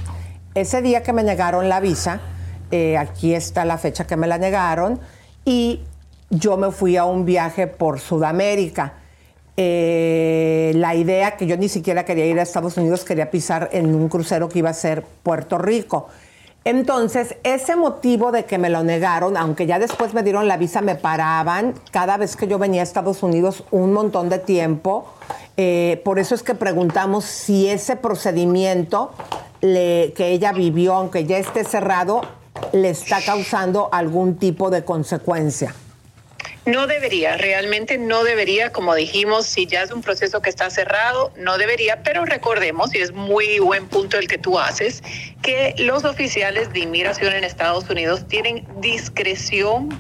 ese día que me negaron la visa, eh, aquí está la fecha que me la negaron y yo me fui a un viaje por Sudamérica. Eh, la idea que yo ni siquiera quería ir a Estados Unidos, quería pisar en un crucero que iba a ser Puerto Rico. Entonces, ese motivo de que me lo negaron, aunque ya después me dieron la visa, me paraban cada vez que yo venía a Estados Unidos un montón de tiempo. Eh, por eso es que preguntamos si ese procedimiento que ella vivió, aunque ya esté cerrado, le está causando algún tipo de consecuencia. No debería, realmente no debería, como dijimos, si ya es un proceso que está cerrado, no debería, pero recordemos, y es muy buen punto el que tú haces, que los oficiales de inmigración en Estados Unidos tienen discreción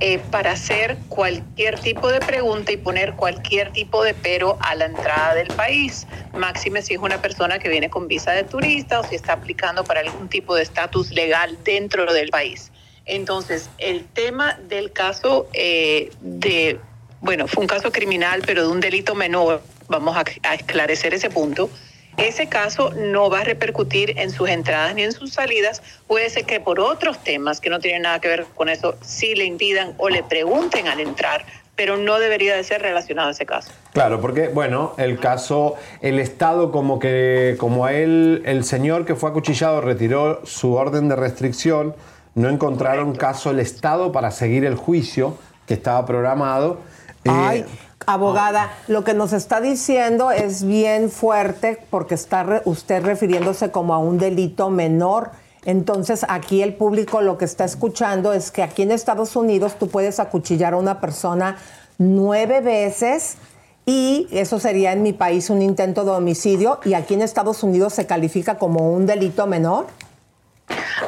eh, para hacer cualquier tipo de pregunta y poner cualquier tipo de pero a la entrada del país. Máxime si es una persona que viene con visa de turista o si está aplicando para algún tipo de estatus legal dentro del país. Entonces, el tema del caso eh, de, bueno, fue un caso criminal, pero de un delito menor, vamos a, a esclarecer ese punto. Ese caso no va a repercutir en sus entradas ni en sus salidas. Puede ser que por otros temas que no tienen nada que ver con eso, sí le impidan o le pregunten al entrar, pero no debería de ser relacionado a ese caso. Claro, porque, bueno, el caso, el Estado como que, como a él, el señor que fue acuchillado retiró su orden de restricción, no encontraron caso el Estado para seguir el juicio que estaba programado. Eh, Ay, abogada, lo que nos está diciendo es bien fuerte porque está re- usted refiriéndose como a un delito menor. Entonces, aquí el público lo que está escuchando es que aquí en Estados Unidos tú puedes acuchillar a una persona nueve veces y eso sería en mi país un intento de homicidio y aquí en Estados Unidos se califica como un delito menor.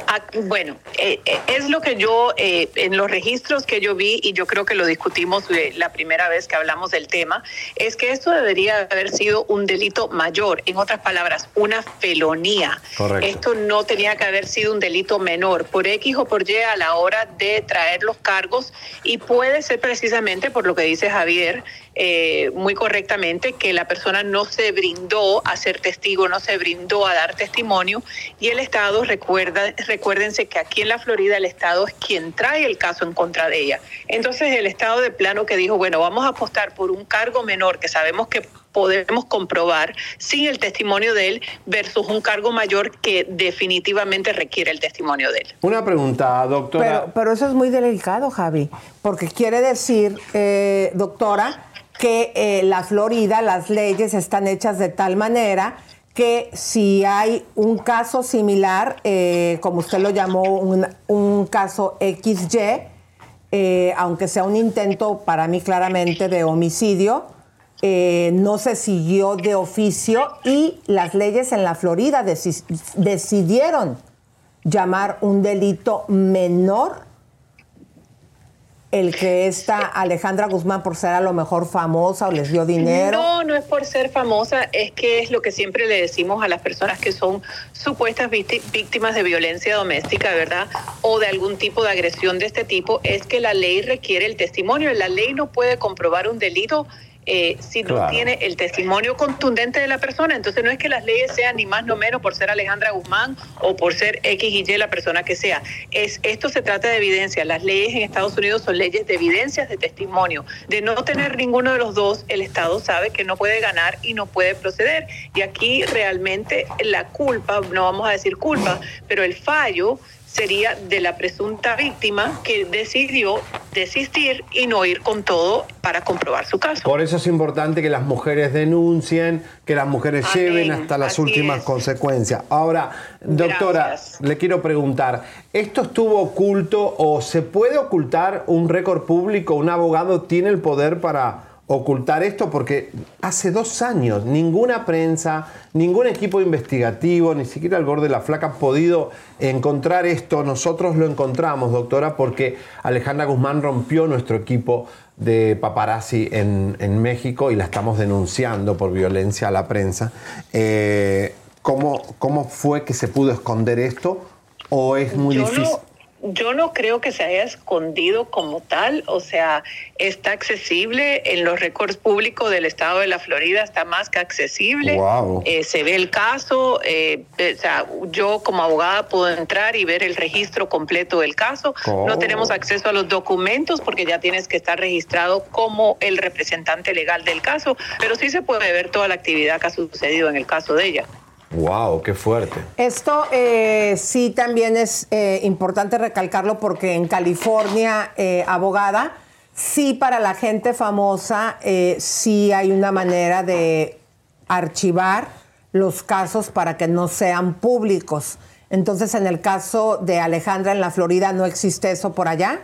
Ah, bueno, eh, eh, es lo que yo, eh, en los registros que yo vi, y yo creo que lo discutimos la primera vez que hablamos del tema, es que esto debería haber sido un delito mayor, en otras palabras, una felonía. Correcto. Esto no tenía que haber sido un delito menor, por X o por Y a la hora de traer los cargos, y puede ser precisamente por lo que dice Javier, eh, muy correctamente que la persona no se brindó a ser testigo, no se brindó a dar testimonio y el Estado recuerda, recuérdense que aquí en la Florida el Estado es quien trae el caso en contra de ella. Entonces el Estado de plano que dijo, bueno, vamos a apostar por un cargo menor que sabemos que podemos comprobar sin el testimonio de él versus un cargo mayor que definitivamente requiere el testimonio de él. Una pregunta, doctora. Pero, pero eso es muy delicado, Javi, porque quiere decir, eh, doctora, que eh, la Florida, las leyes están hechas de tal manera que si hay un caso similar, eh, como usted lo llamó, un, caso XY, eh, aunque sea un intento para mí claramente de homicidio, eh, no se siguió de oficio y las leyes en la Florida deci- decidieron llamar un delito menor el que esta Alejandra Guzmán por ser a lo mejor famosa o les dio dinero? No, no es por ser famosa, es que es lo que siempre le decimos a las personas que son supuestas vícti- víctimas de violencia doméstica, ¿verdad? O de algún tipo de agresión de este tipo, es que la ley requiere el testimonio. La ley no puede comprobar un delito. Eh, si no tiene el testimonio contundente de la persona. Entonces no es que las leyes sean ni más ni menos por ser Alejandra Guzmán o por ser X y Y la persona que sea. Es, esto se trata de evidencia. Las leyes en Estados Unidos son leyes de evidencias de testimonio. De no tener ninguno de los dos, el Estado sabe que no puede ganar y no puede proceder. Y aquí realmente la culpa, no vamos a decir culpa, pero el fallo sería de la presunta víctima que decidió desistir y no ir con todo para comprobar su caso. Por eso es importante que las mujeres denuncien, que las mujeres Amén, lleven hasta las así últimas es. consecuencias. Ahora, doctora, le quiero preguntar, ¿esto estuvo oculto o se puede ocultar un récord público? ¿Un abogado tiene el poder para ocultar esto? Porque hace dos años ninguna prensa, ningún equipo investigativo, ni siquiera el Gordo de la Flaca ha podido encontrar esto. Nosotros lo encontramos, doctora, porque Alejandra Guzmán rompió nuestro equipo de paparazzi en, en México y la estamos denunciando por violencia a la prensa. Eh, ¿cómo, ¿Cómo fue que se pudo esconder esto? ¿O es muy Yo difícil? no, yo no creo que se haya escondido como tal, o sea, está accesible en los récords públicos del estado de la Florida, está más que accesible. Wow. Eh, se ve el caso, eh, eh, o sea, yo como abogada puedo entrar y ver el registro completo del caso. Oh. No tenemos acceso a los documentos porque ya tienes que estar registrado como el representante legal del caso, pero sí se puede ver toda la actividad que ha sucedido en el caso de ella. ¡Wow! ¡Qué fuerte! Esto eh, sí también es eh, importante recalcarlo porque en California, eh, abogada, sí para la gente famosa, sí hay una manera de archivar los casos para que no sean públicos. Entonces, en el caso de Alejandra en la Florida, ¿no existe eso por allá?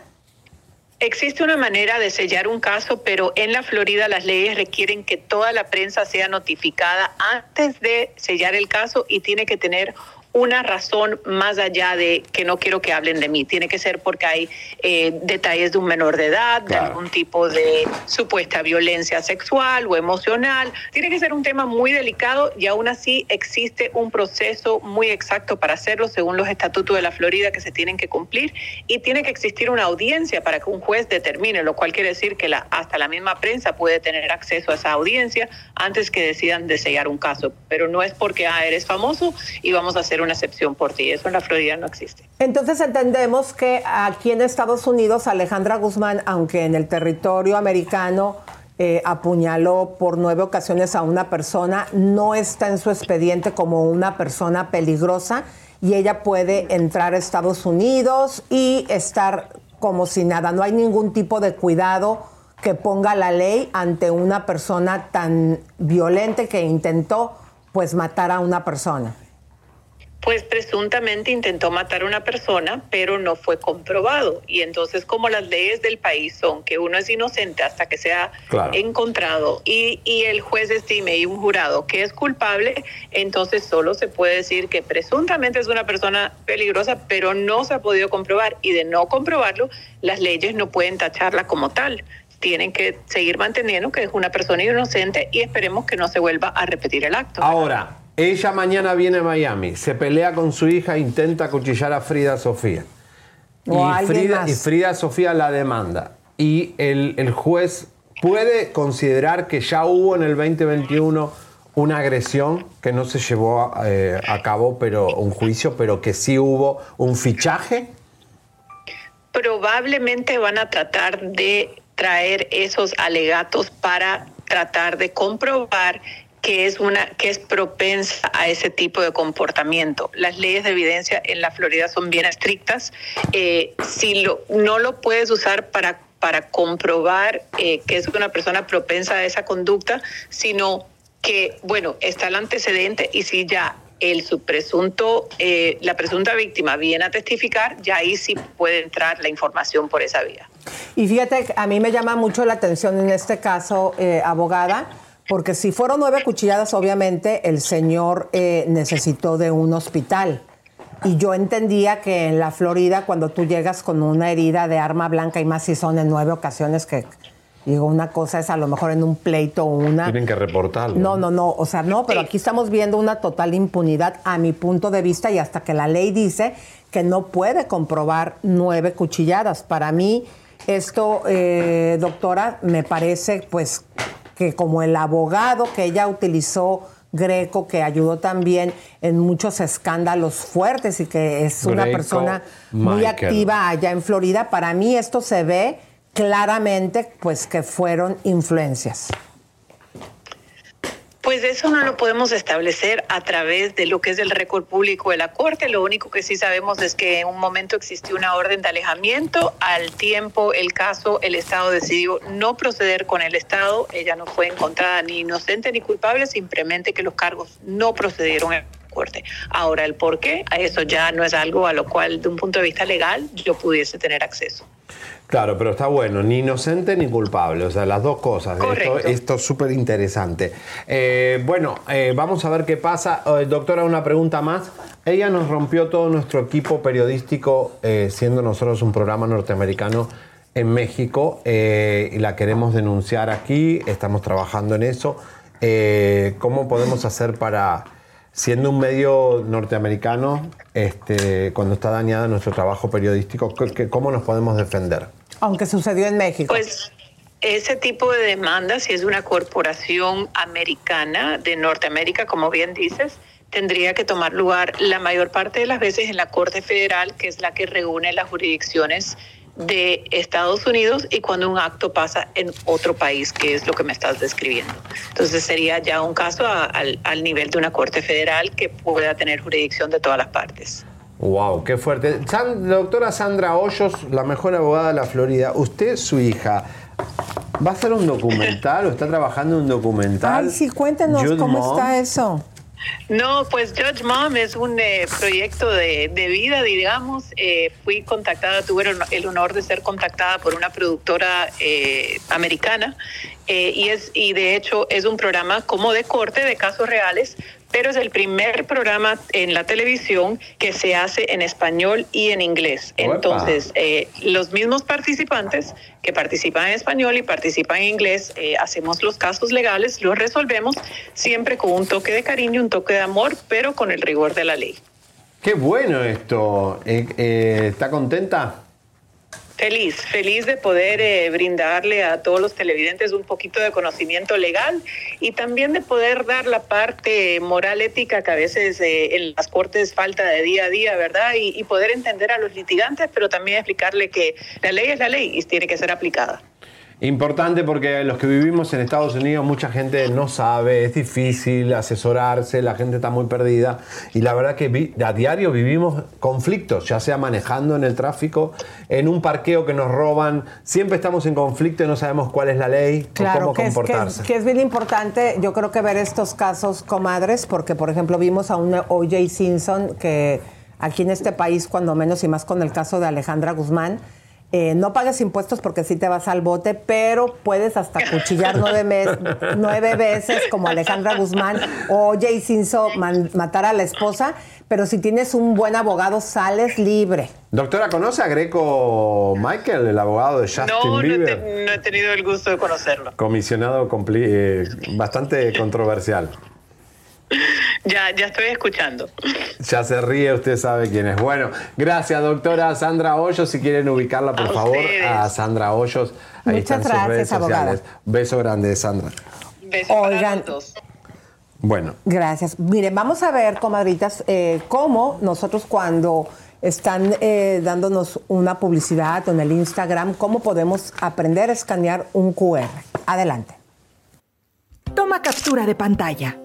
Existe una manera de sellar un caso, pero en la Florida las leyes requieren que toda la prensa sea notificada antes de sellar el caso y tiene que tener una razón más allá de que no quiero que hablen de mí. Tiene que ser porque hay eh, detalles de un menor de edad, de algún tipo de supuesta violencia sexual o emocional. Tiene que ser un tema muy delicado y aún así existe un proceso muy exacto para hacerlo según los estatutos de la Florida que se tienen que cumplir y tiene que existir una audiencia para que un juez determine, lo cual quiere decir que la, hasta la misma prensa puede tener acceso a esa audiencia antes que decidan de sellar un caso. Pero no es porque ah, eres famoso y vamos a hacer una excepción por ti. Eso en la Florida no existe. Entonces entendemos que aquí en Estados Unidos Alejandra Guzmán, aunque en el territorio americano eh, apuñaló por nueve ocasiones a una persona, no está en su expediente como una persona peligrosa y ella puede entrar a Estados Unidos y estar como si nada. No hay ningún tipo de cuidado que ponga la ley ante una persona tan violenta que intentó pues matar a una persona. Pues presuntamente intentó matar a una persona, pero no fue comprobado. Y entonces, como las leyes del país son que uno es inocente hasta que sea Claro. encontrado y, y el juez estime y un jurado que es culpable, entonces solo se puede decir que presuntamente es una persona peligrosa, pero no se ha podido comprobar. Y de no comprobarlo, las leyes no pueden tacharla como tal. Tienen que seguir manteniendo que es una persona inocente y esperemos que no se vuelva a repetir el acto. Ahora, ella mañana viene a Miami, se pelea con su hija, intenta acuchillar a Frida Sofía. O a y, Frida, más. y Frida Sofía la demanda. Y el, el juez puede considerar que ya hubo en el 2021 una agresión que no se llevó eh, a cabo, pero un juicio, pero que sí hubo un fichaje. probablemente van a tratar de traer esos alegatos para tratar de comprobar que es una que es propensa a ese tipo de comportamiento. Las leyes de evidencia en la Florida son bien estrictas. Eh, si lo, no lo puedes usar para para comprobar eh, que es una persona propensa a esa conducta, sino que, bueno, está el antecedente y si ya el su eh, la presunta víctima viene a testificar, ya ahí sí puede entrar la información por esa vía. Y fíjate, a mí me llama mucho la atención en este caso, eh, abogada, porque si fueron nueve cuchilladas, obviamente el señor eh, necesitó de un hospital. Y yo entendía que en la Florida, cuando tú llegas con una herida de arma blanca, y más si son en nueve ocasiones que, digo, una cosa es a lo mejor en un pleito o una... Tienen que reportarlo. No, no, no, o sea, no, pero aquí estamos viendo una total impunidad a mi punto de vista y hasta que la ley dice que no puede comprobar nueve cuchilladas. Para mí, esto, eh, doctora, me parece pues que como el abogado que ella utilizó Greco, que ayudó también en muchos escándalos fuertes y que es una Greco persona muy Michael. activa allá en Florida, para mí esto se ve claramente pues que fueron influencias. Pues eso no lo podemos establecer a través de lo que es el récord público de la Corte. Lo único que sí sabemos es que en un momento existió una orden de alejamiento. Al tiempo, el caso, el Estado decidió no proceder con el Estado. Ella no fue encontrada ni inocente ni culpable, simplemente que los cargos no procedieron en la Corte. Ahora, el por qué, a eso ya no es algo a lo cual, de un punto de vista legal, yo pudiese tener acceso. Claro, pero está bueno, ni inocente ni culpable, o sea, las dos cosas. Esto, Correcto. esto es súper interesante. Eh, bueno, eh, vamos a ver qué pasa. Eh, doctora, una pregunta más. Ella nos rompió todo nuestro equipo periodístico, siendo nosotros un programa norteamericano en México, y la queremos denunciar aquí, estamos trabajando en eso. ¿Cómo podemos hacer para, siendo un medio norteamericano, este, cuando está dañado nuestro trabajo periodístico, ¿qué- qué- ¿cómo nos podemos defender? Aunque sucedió en México. Pues ese tipo de demanda, si es una corporación americana de Norteamérica, como bien dices, tendría que tomar lugar la mayor parte de las veces en la Corte Federal, que es la que reúne las jurisdicciones de Estados Unidos y cuando un acto pasa en otro país, que es lo que me estás describiendo. Entonces sería ya un caso a- al, al nivel de una Corte Federal que pueda tener jurisdicción de todas las partes. Wow, qué fuerte. San- doctora Sandra Hoyos, la mejor abogada de la Florida. Usted, su hija, ¿va a hacer un documental o está trabajando en un documental? Ay, sí, cuéntenos Jude cómo Mom? está eso. No, pues Judge Mom es un eh, proyecto de, de vida, digamos. Eh, fui contactada, tuve el honor- de ser contactada por una productora eh, americana eh, y es y de hecho es un programa como de corte de casos reales, pero es el primer programa en la televisión que se hace en español y en inglés. Entonces, eh, los mismos participantes que participan en español y participan en inglés, eh, hacemos los casos legales, los resolvemos siempre con un toque de cariño, un toque de amor, pero con el rigor de la ley. Qué bueno esto. ¿Está contenta? Feliz, feliz de poder eh, brindarle a todos los televidentes un poquito de conocimiento legal y también de poder dar la parte moral ética que a veces eh, en las cortes falta de día a día, ¿verdad? Y, y poder entender a los litigantes, pero también explicarle que la ley es la ley y tiene que ser aplicada. Importante porque los que vivimos en Estados Unidos, mucha gente no sabe, es difícil asesorarse, la gente está muy perdida y la verdad que vi- a diario vivimos conflictos, ya sea manejando en el tráfico, en un parqueo que nos roban, siempre estamos en conflicto y no sabemos cuál es la ley Claro, o cómo que es, que, comportarse. es, que es bien importante, yo creo que ver estos casos, comadres, porque por ejemplo vimos a un O.J. Simpson que aquí en este país, cuando menos y más con el caso de Alejandra Guzmán, eh, no pagas impuestos porque sí te vas al bote, pero puedes hasta cuchillar nueve, mes- nueve veces como Alejandra Guzmán o O.J. Simpson man- matar a la esposa, pero si tienes un buen abogado sales libre. Doctora, ¿conoce a Greco Michael, el abogado de Justin No, no he, Bieber? te- no he tenido el gusto de conocerlo. Comisionado eh, bastante controversial. Ya, ya estoy escuchando. Ya se ríe, usted sabe quién es. Bueno, gracias, doctora Sandra Hoyos. Si quieren ubicarla, por A favor, ustedes. a Sandra Hoyos. Ahí Muchas están sus gracias, redes abogada. sociales. Beso grande, Sandra. Oigan, Bueno, Gracias. Miren, vamos a ver, comadritas, eh, cómo nosotros cuando están eh, dándonos una publicidad en el Instagram, cómo podemos aprender a escanear un QR. Adelante. Toma captura de pantalla.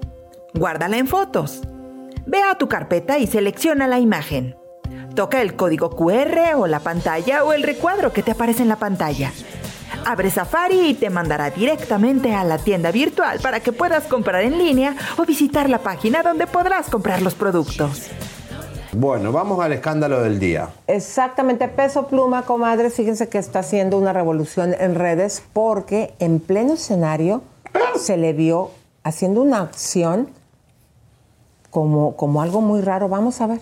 Guárdala en fotos. Ve a tu carpeta y selecciona la imagen. Toca el código QR o la pantalla o el recuadro que te aparece en la pantalla. Abre Safari y te mandará directamente a la tienda virtual para que puedas comprar en línea o visitar la página donde podrás comprar los productos. bueno, vamos al escándalo del día. Exactamente, peso pluma, comadres. Fíjense que está haciendo una revolución en redes porque en pleno escenario se le vio haciendo una acción como, como algo muy raro. Vamos a ver.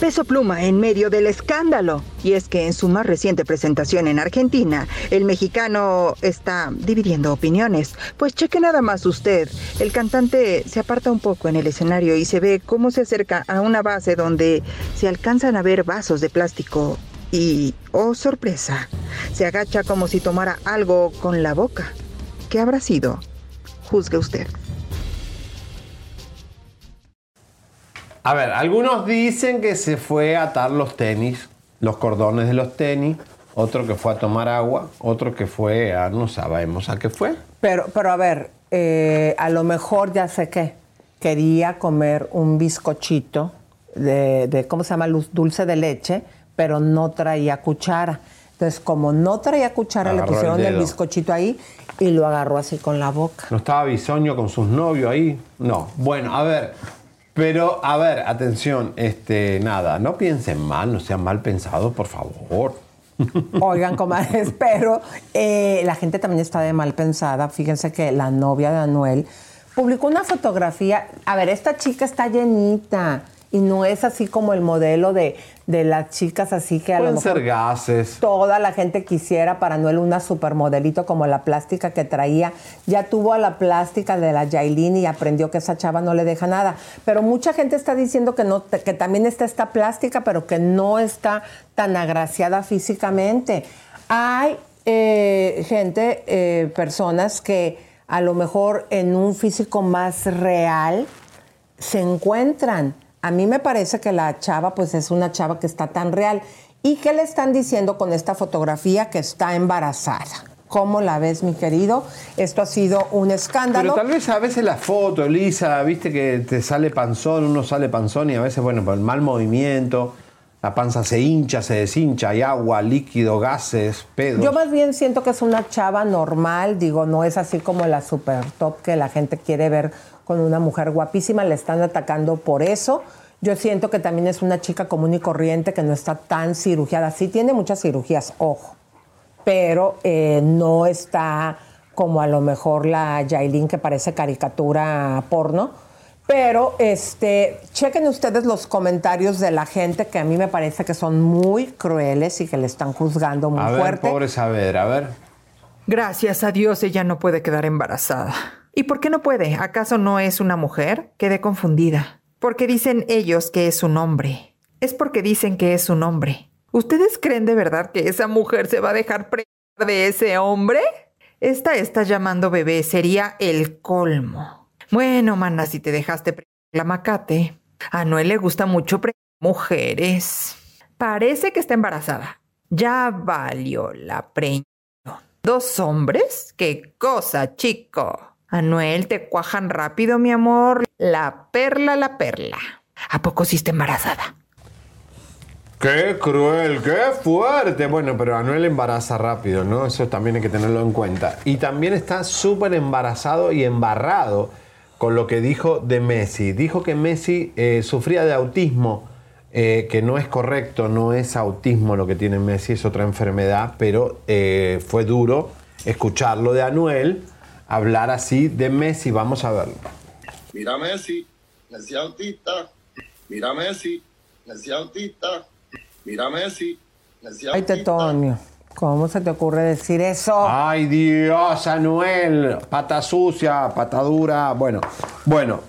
Peso Pluma en medio del escándalo. Y es que en su más reciente presentación en Argentina, el mexicano está dividiendo opiniones. Pues cheque nada más usted. El cantante se aparta un poco en el escenario y se ve cómo se acerca a una base donde se alcanzan a ver vasos de plástico y, oh sorpresa, se agacha como si tomara algo con la boca. ¿Qué habrá sido? Juzgue usted. A ver, algunos dicen que se fue a atar los tenis, los cordones de los tenis, otro que fue a tomar agua, otro que fue a, no sabemos a qué fue. Pero, pero a ver, eh, a lo mejor ya sé qué. Quería comer un bizcochito de, de, ¿cómo se llama? Dulce de leche, pero no traía cuchara. Entonces, como no traía cuchara, Agarró le pusieron el el, bizcochito ahí y lo agarró así con la boca. ¿No estaba Bisoño con sus novios ahí? No. Bueno, a ver. Pero, a ver, atención, este, nada, no piensen mal, no sean mal pensados, por favor. Oigan, comadres, pero eh, la gente también está de mal pensada. Fíjense que la novia de Anuel publicó una fotografía. A ver, esta chica está llenita y no es así como el modelo de, de las chicas así que a lo Pueden mejor ser gases. toda la gente quisiera para Anuel una supermodelito como la plástica que traía. Ya tuvo a la plástica de la Yailin y aprendió que esa chava no le deja nada. Pero mucha gente está diciendo que, no, que también está esta plástica, pero que no está tan agraciada físicamente. Hay eh, gente, eh, personas que a lo mejor en un físico más real se encuentran. A mí me parece que la chava, pues es una chava que está tan real. ¿Y qué le están diciendo con esta fotografía que está embarazada? ¿Cómo la ves, mi querido? Esto ha sido un escándalo. Pero tal vez a veces la foto, Elisa, viste que te sale panzón, uno sale panzón y a veces, bueno, por el mal movimiento, la panza se hincha, se deshincha, hay agua, líquido, gases, pedos. Yo más bien siento que es una chava normal, digo, no es así como la super top que la gente quiere ver con una mujer guapísima, le están atacando por eso. Yo siento que también es una chica común y corriente que no está tan cirugiada. Sí tiene muchas cirugías, ojo, pero eh, no está como a lo mejor la Yailin que parece caricatura porno. Pero este, chequen ustedes los comentarios de la gente que a mí me parece que son muy crueles y que le están juzgando muy a ver, fuerte. pobre saber, a ver. Gracias a Dios ella no puede quedar embarazada. ¿Y por qué no puede? ¿Acaso no es una mujer? Quedé confundida. Porque dicen ellos que es un hombre. Es porque dicen que es un hombre. ¿Ustedes creen de verdad que esa mujer se va a dejar preñar de ese hombre? Esta está llamando bebé, sería el colmo. Bueno, mana, si te dejaste preñar la macate. A Noel le gusta mucho preñar mujeres. Parece que está embarazada. Ya valió la preña. ¿Dos hombres? ¡Qué cosa, chico! Anuel, te cuajan rápido, mi amor. La perla, la perla. ¿A poco sí está embarazada? Qué cruel, qué fuerte. Bueno, pero Anuel embaraza rápido, ¿no? Eso también hay que tenerlo en cuenta. Y también está súper embarazado y embarrado con lo que dijo de Messi. Dijo que Messi eh, sufría de autismo, eh, que no es correcto, no es autismo lo que tiene Messi, es otra enfermedad, pero eh, fue duro escucharlo de Anuel hablar así de Messi. Vamos a verlo. Mira Messi, Messi autista. Mira Messi, Messi autista. Mira Messi, Messi Ay, autista. Tetonio, ¿cómo se te ocurre decir eso? Ay Dios, Anuel, pata sucia, pata dura. Bueno, bueno.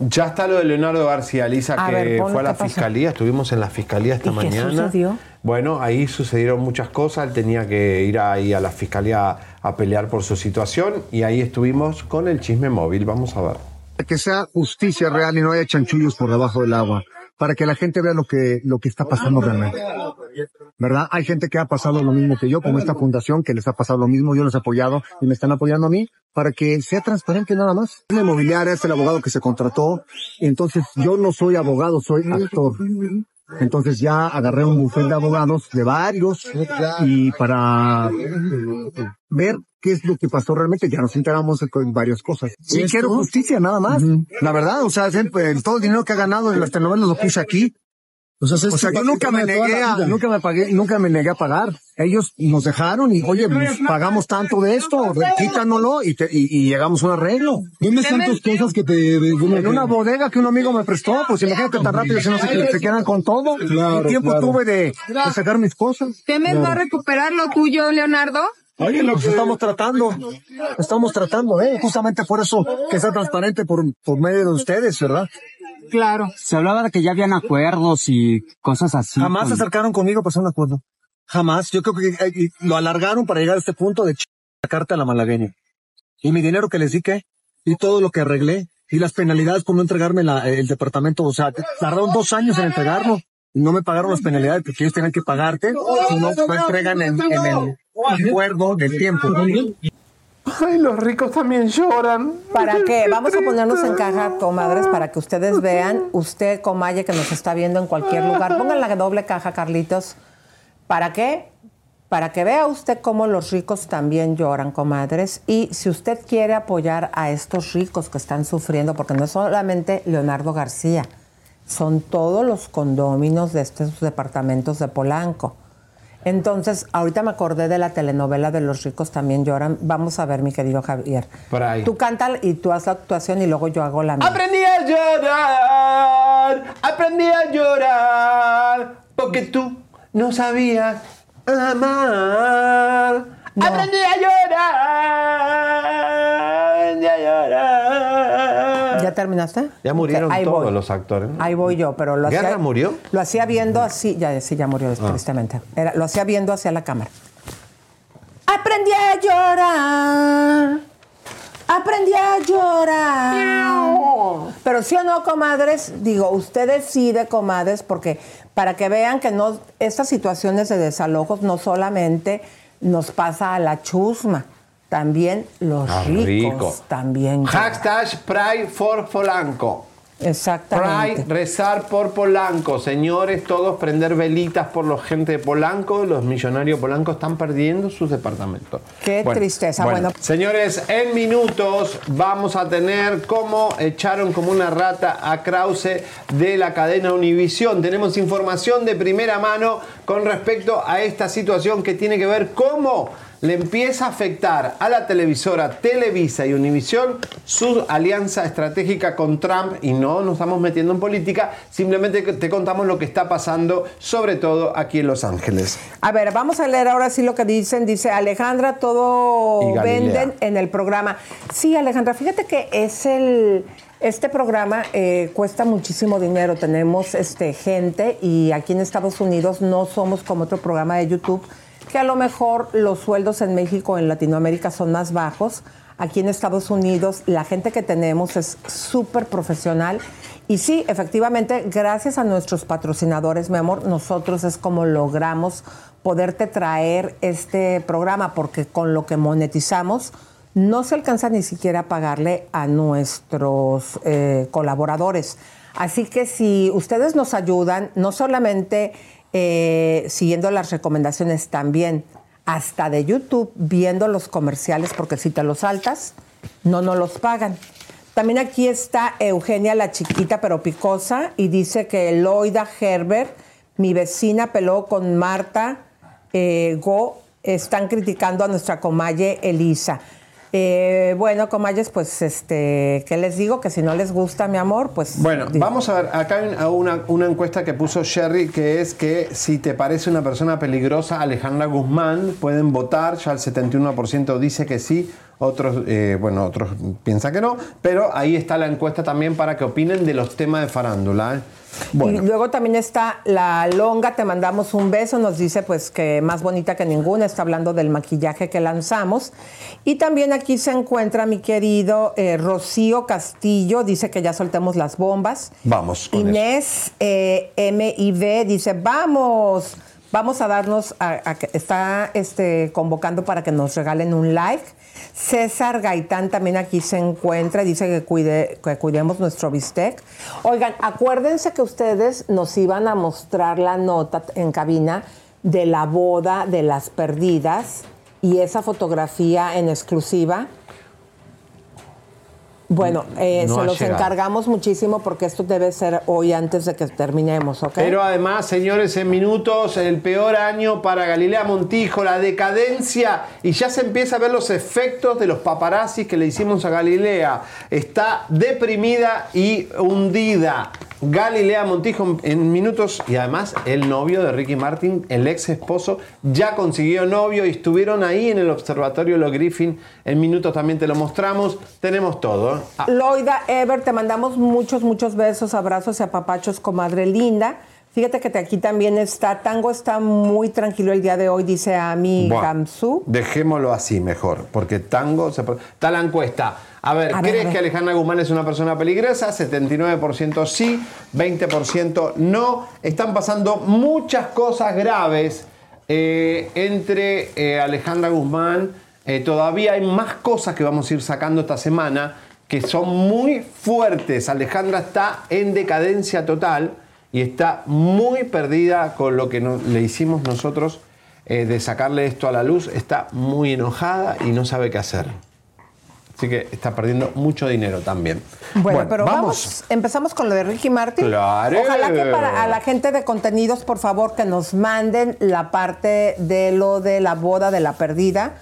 Ya está lo de Leonardo García Lisa A que ver, fue a la qué pasó. fiscalía, estuvimos en la fiscalía esta ¿Y qué mañana. sucedió? Bueno, ahí sucedieron muchas cosas, él tenía que ir ahí a la fiscalía a pelear por su situación y ahí estuvimos con el chisme móvil, vamos a ver. que sea justicia real y no haya chanchullos por debajo del agua, para que la gente vea lo que, lo que está pasando realmente. ¿Verdad? Hay gente que ha pasado lo mismo que yo, como esta fundación, que les ha pasado lo mismo, yo los he apoyado y me están apoyando a mí, para que sea transparente nada más. La inmobiliaria es el abogado que se contrató, entonces yo no soy abogado, soy actor. Entonces ya agarré un bufete de abogados de varios y para ver qué es lo que pasó realmente, ya nos enteramos de co- varias cosas. Sí, quiero justicia, nada más. La verdad, o sea, siempre, todo el dinero que ha ganado en las telenovelas lo puse aquí. O sea, yo nunca me negué a, nunca me pagué, nunca me negué a pagar. Ellos nos dejaron y, oye, pues, pagamos tanto de esto, quítanoslo y, te- y, y llegamos a un arreglo. ¿Dónde están tus cosas que te... En una bodega que un amigo me prestó, pues imagínate tan rápido si no se, se quedan con todo. Claro, ¿Qué tiempo claro. tuve de, de sacar mis cosas? ¿Temes va a recuperar lo tuyo, Leonardo? Oye, lo que estamos tratando, estamos tratando, eh, justamente por eso que sea transparente por, por medio de ustedes, ¿verdad? Claro. Se hablaba de que ya habían acuerdos y cosas así. Jamás con- se acercaron conmigo para hacer un acuerdo. Jamás. Yo creo que eh, lo alargaron para llegar a este punto de ch- sacarte a la malagueña. Y mi dinero que les di, ¿qué? Y todo lo que arreglé. Y las penalidades por no entregarme la- el departamento. O sea, tardaron dos años en entregarlo. Y no me pagaron las penalidades porque ellos tenían que pagarte. Si no, no entregan en, en el acuerdo del tiempo. Ay, los ricos también lloran. ¿Para qué? Vamos a ponernos en caja, comadres, para que ustedes vean. Usted, comalle, que nos está viendo en cualquier lugar. Pongan la doble caja, Carlitos. ¿Para qué? Para que vea usted cómo los ricos también lloran, comadres. Y si usted quiere apoyar a estos ricos que están sufriendo, porque no es solamente Leonardo García, son todos los condóminos de estos departamentos de Polanco. Entonces, ahorita me acordé de la telenovela de Los ricos también lloran. Vamos a ver, mi querido Javier. Por ahí. Tú canta y tú haz la actuación y luego yo hago la mía. Aprendí a llorar, aprendí a llorar, porque tú no sabías amar. Aprendí a llorar, aprendí a llorar. ¿Ya terminaste? Ya murieron todos voy. los actores. ¿no? Ahí voy yo, pero lo ¿Guerra hacía. murió? Lo hacía viendo así, ya sí, ya murió Ah. tristemente. Era- lo hacía viendo hacia la cámara. Aprendí a llorar. Aprendí a llorar. Pero sí o no, comadres, digo, usted decide, comadres, porque para que vean que no, estas situaciones de desalojos no solamente nos pasa a la chusma, también los Ah, ricos rico. también. Hashtag Pride for Polanco. Exactamente. Pride, rezar por Polanco. Señores, todos prender velitas por la gente de Polanco. Los millonarios Polanco están perdiendo sus departamentos. Qué tristeza. Bueno. Señores, en minutos vamos a tener cómo echaron como una rata a Krause de la cadena Univisión. Tenemos información de primera mano con respecto a esta situación que tiene que ver cómo le empieza a afectar a la televisora Televisa y Univisión su alianza estratégica con Trump y no nos estamos metiendo en política, simplemente te contamos lo que está pasando, sobre todo aquí en Los Ángeles. A ver, vamos a leer ahora sí lo que dicen. Dice Alejandra, todo venden en el programa. Sí, Alejandra, fíjate que es el. Este programa eh, cuesta muchísimo dinero. Tenemos este, gente y aquí en Estados Unidos no somos como otro programa de YouTube, que a lo mejor los sueldos en México, en Latinoamérica son más bajos. Aquí en Estados Unidos la gente que tenemos es súper profesional. Y sí, efectivamente, gracias a nuestros patrocinadores, mi amor, nosotros es como logramos poderte traer este programa, porque con lo que monetizamos no se alcanza ni siquiera a pagarle a nuestros eh, colaboradores. Así que si ustedes nos ayudan, no solamente eh, siguiendo las recomendaciones, también hasta de YouTube, viendo los comerciales, porque si te los saltas, no nos los pagan. También aquí está Eugenia, la chiquita pero picosa, y dice que Loida Herbert, mi vecina, peló con Marta eh, Go, están criticando a nuestra comalle Elisa. Eh, bueno, comalles, pues, este, ¿qué les digo? Que si no les gusta, mi amor, pues... Bueno, digo. vamos a ver, acá hay una, una encuesta que puso Sherry, que es que si te parece una persona peligrosa, Alejandra Guzmán, pueden votar, ya el 71% dice que sí, otros, eh, bueno, otros piensan que no, pero ahí está la encuesta también para que opinen de los temas de farándula. ¿eh? Y luego también está la longa, te mandamos un beso, nos dice pues que más bonita que ninguna, está hablando del maquillaje que lanzamos. Y también aquí se encuentra mi querido eh, Rocío Castillo, dice que ya soltemos las bombas. Vamos con. Inés eh, MIV dice, vamos, vamos a darnos, a- a está este, convocando para que nos regalen un like. César Gaitán también aquí se encuentra, dice que, cuide, que cuidemos nuestro bistec. Oigan, acuérdense que ustedes nos iban a mostrar la nota en cabina de la boda de las perdidas y esa fotografía en exclusiva. Bueno, eh, No se los llegado. encargamos muchísimo porque esto debe ser hoy antes de que terminemos, ¿ok? Pero además, señores, en minutos, el peor año para Galilea Montijo, la decadencia, y ya se empieza a ver los efectos de los paparazzis que le hicimos a Galilea. Está deprimida y hundida. Galilea Montijo en, minutos y además el novio de Ricky Martin, el ex esposo, ya consiguió novio y estuvieron ahí en el observatorio Lo Griffin. En minutos también te lo mostramos. Tenemos todo. ¿eh? Ah, Loida, Ever, te mandamos muchos, muchos besos, abrazos y apapachos, comadre linda. Fíjate que te- aquí también está, Tango está muy tranquilo el día de hoy, dice Ami Buah, Gamsu. Dejémoslo así mejor, porque tango se... Está la encuesta. A ver, A ver, ¿crees a ver. que Alejandra Guzmán es una persona peligrosa? 79% sí, 20% no. Están pasando muchas cosas graves eh, entre eh, Alejandra Guzmán. Eh, todavía hay más cosas que vamos a ir sacando esta semana que son muy fuertes. Alejandra está en decadencia total y está muy perdida con lo que no- le hicimos nosotros eh, de sacarle esto a la luz. Está muy enojada y no sabe qué hacer. Así que está perdiendo mucho dinero también. Bueno, pero vamos. empezamos con lo de Ricky Martin. Claro. Ojalá que para a la gente de contenidos, por favor, que nos manden la parte de lo de la boda de la perdida.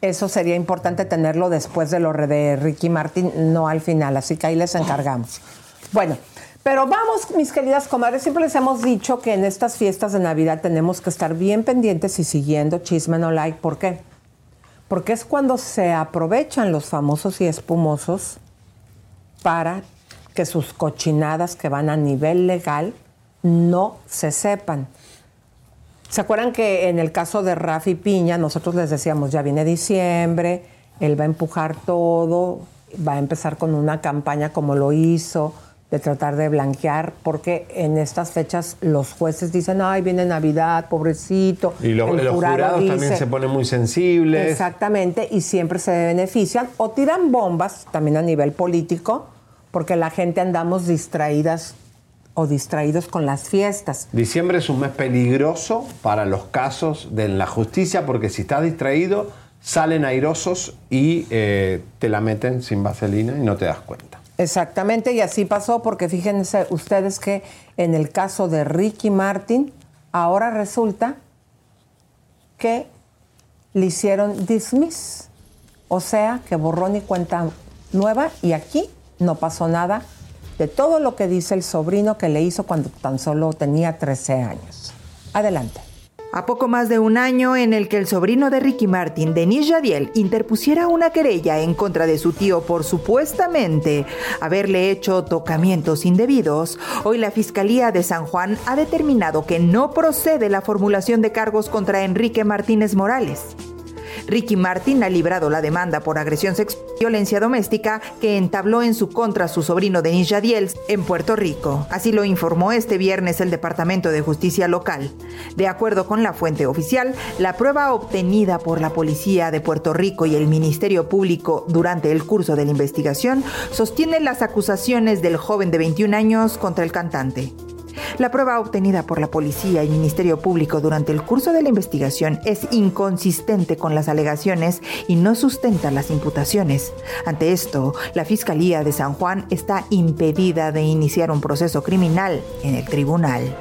Eso sería importante tenerlo después de lo de Ricky Martin, no al final. Así que ahí les encargamos. Bueno, pero vamos, mis queridas comadres. Siempre les hemos dicho que en estas fiestas de Navidad tenemos que estar bien pendientes y siguiendo Chisme No Like. ¿Por qué? Porque es cuando se aprovechan los famosos y espumosos para que sus cochinadas que van a nivel legal no se sepan. ¿Se acuerdan que en el caso de Rafi Piña nosotros les decíamos, ya viene diciembre, él va a empujar todo, va a empezar con una campaña como lo hizo, de tratar de blanquear, porque en estas fechas los jueces dicen, ay, viene Navidad, pobrecito. Y lo- El los jurado jurados también se ponen muy sensibles. Exactamente, y siempre se benefician o tiran bombas también a nivel político, porque la gente andamos distraídas o distraídos con las fiestas. Diciembre es un mes peligroso para los casos de la justicia porque si estás distraído salen airosos y eh, te la meten sin vaselina y no te das cuenta. Exactamente, y así pasó porque fíjense ustedes que en el caso de Ricky Martin, ahora resulta que le hicieron dismiss, o sea, que borrón y cuenta nueva y aquí no pasó nada de todo lo que dice el sobrino que le hizo cuando tan solo tenía 13 años. Adelante. A poco más de un año en el que el sobrino de Ricky Martin, Denis Jadiel, interpusiera una querella en contra de su tío por supuestamente haberle hecho tocamientos indebidos, hoy la Fiscalía de San Juan ha determinado que no procede la formulación de cargos contra Enrique Martínez Morales. Ricky Martin ha librado la demanda por agresión sexual y violencia doméstica que entabló en su contra su sobrino Denis Jadiel en Puerto Rico. Así lo informó este viernes el Departamento de Justicia local. De acuerdo con la fuente oficial, la prueba obtenida por la Policía de Puerto Rico y el Ministerio Público durante el curso de la investigación sostiene las acusaciones del joven de 21 años contra el cantante. La prueba obtenida por la policía y Ministerio Público durante el curso de la investigación es inconsistente con las alegaciones y no sustenta las imputaciones. Ante esto, la Fiscalía de San Juan está impedida de iniciar un proceso criminal en el tribunal.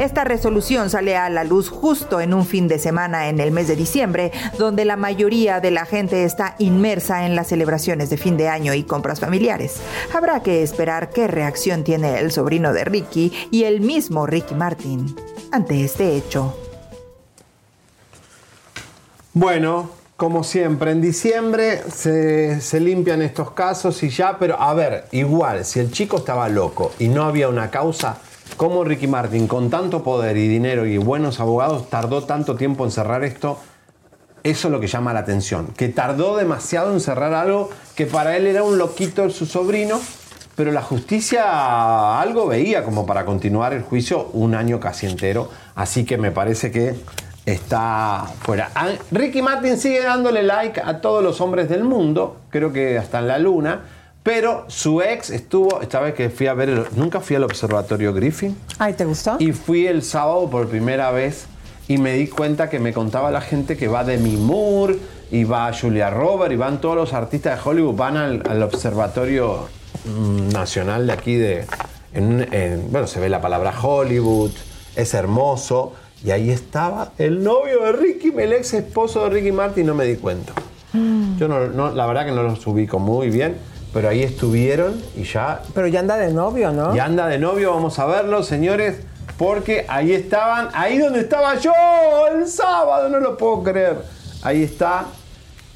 Esta resolución sale a la luz justo en un fin de semana en el mes de diciembre, donde la mayoría de la gente está inmersa en las celebraciones de fin de año y compras familiares. Habrá que esperar qué reacción tiene el sobrino de Ricky y el mismo Ricky Martin ante este hecho. Bueno, como siempre, en diciembre se, se limpian estos casos y ya, pero a ver, igual, si el chico estaba loco y no había una causa, ¿cómo Ricky Martin, con tanto poder y dinero y buenos abogados, tardó tanto tiempo en cerrar esto? Eso es lo que llama la atención, que tardó demasiado en cerrar algo que para él era un loquito su sobrino, pero la justicia algo veía como para continuar el juicio un año casi entero, así que me parece que está fuera. Ah, Ricky Martin sigue dándole like a todos los hombres del mundo, creo que hasta en la luna, pero su ex estuvo, esta vez que fui a ver, el- nunca fui al observatorio Griffin. Ay, ¿te gustó? Y fui el sábado por primera vez y me di cuenta que me contaba la gente que va Demi Moore, y va Julia Roberts, y van todos los artistas de Hollywood, van al, al observatorio mm, nacional de aquí de... en- en- bueno, se ve la palabra Hollywood, es hermoso, y ahí estaba el novio de Ricky, el ex esposo de Ricky Martin, no me di cuenta. Yo no, no- la verdad que no los ubico muy bien, pero ahí estuvieron y ya Pero ya anda de novio, ¿no? y anda de novio, vamos a verlo, señores, porque ahí estaban, ahí donde estaba yo el sábado, no lo puedo creer. Ahí está,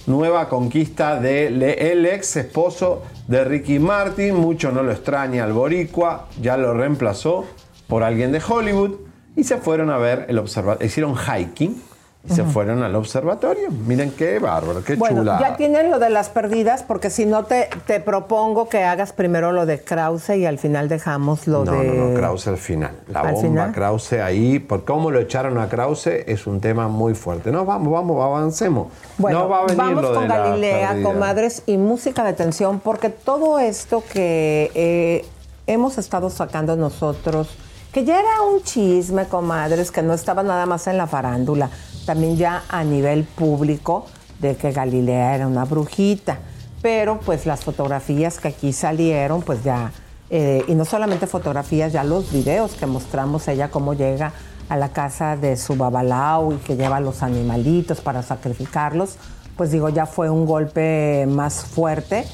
nueva conquista del el ex esposo de Ricky Martin, mucho no lo extraña al boricua, ya lo reemplazó por alguien de Hollywood y se fueron a ver el observatorio, hicieron hiking y se fueron al observatorio. Miren qué bárbaro, qué Bueno, chula. ya tienen lo de las perdidas, porque si no te, te propongo que hagas primero lo de Krause y al final dejamos lo no, de. no, no, Krause al final. La ¿Al bomba final? Krause ahí, por cómo lo echaron a Krause, es un tema muy fuerte. No, vamos, vamos, avancemos. Bueno, no va a venir vamos lo con Galilea, comadres, y música de tensión, porque todo esto que eh, hemos estado sacando nosotros, que ya era un chisme, comadres, que no estaba nada más en la farándula, también ya a nivel público, de que Galilea era una brujita. Pero pues las fotografías que aquí salieron, pues ya, eh, y no solamente fotografías, ya los videos que mostramos ella cómo llega a la casa de su babalao y que lleva los animalitos para sacrificarlos, pues digo, ya fue un golpe más fuerte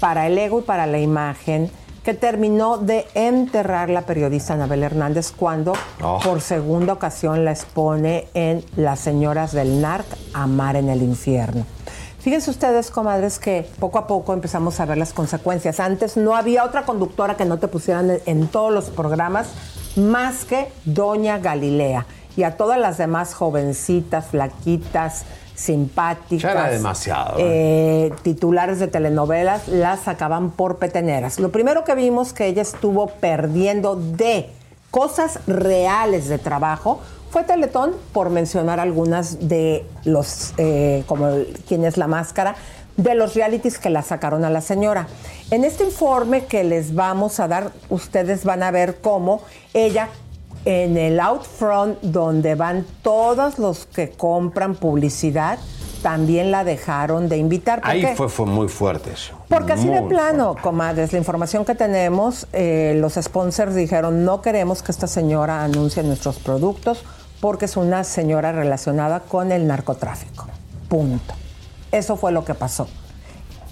para el ego y para la imagen que terminó de enterrar la periodista Anabel Hernández cuando Oh. por segunda ocasión la expone en Las Señoras del NARC, Amar en el Infierno. Fíjense ustedes, comadres, que poco a poco empezamos a ver las consecuencias. Antes no había otra conductora que no te pusieran en, en todos los programas más que Doña Galilea. Y a todas las demás jovencitas, flaquitas, simpáticas. Ya era demasiado, eh, titulares de telenovelas las sacaban por peteneras. Lo primero que vimos que ella estuvo perdiendo de cosas reales de trabajo fue Teletón, por mencionar algunas de los, eh, como quién es la máscara, de los realities que la sacaron a la señora. En este informe que les vamos a dar, ustedes van a ver cómo ella en el out front donde van todos los que compran publicidad, también la dejaron de invitar. ¿Por Ahí qué? fue, fue muy fuerte eso. Porque así de Muy plano, comadres, la información que tenemos, eh, los sponsors dijeron, no queremos que esta señora anuncie nuestros productos porque es una señora relacionada con el narcotráfico. Punto. Eso fue lo que pasó.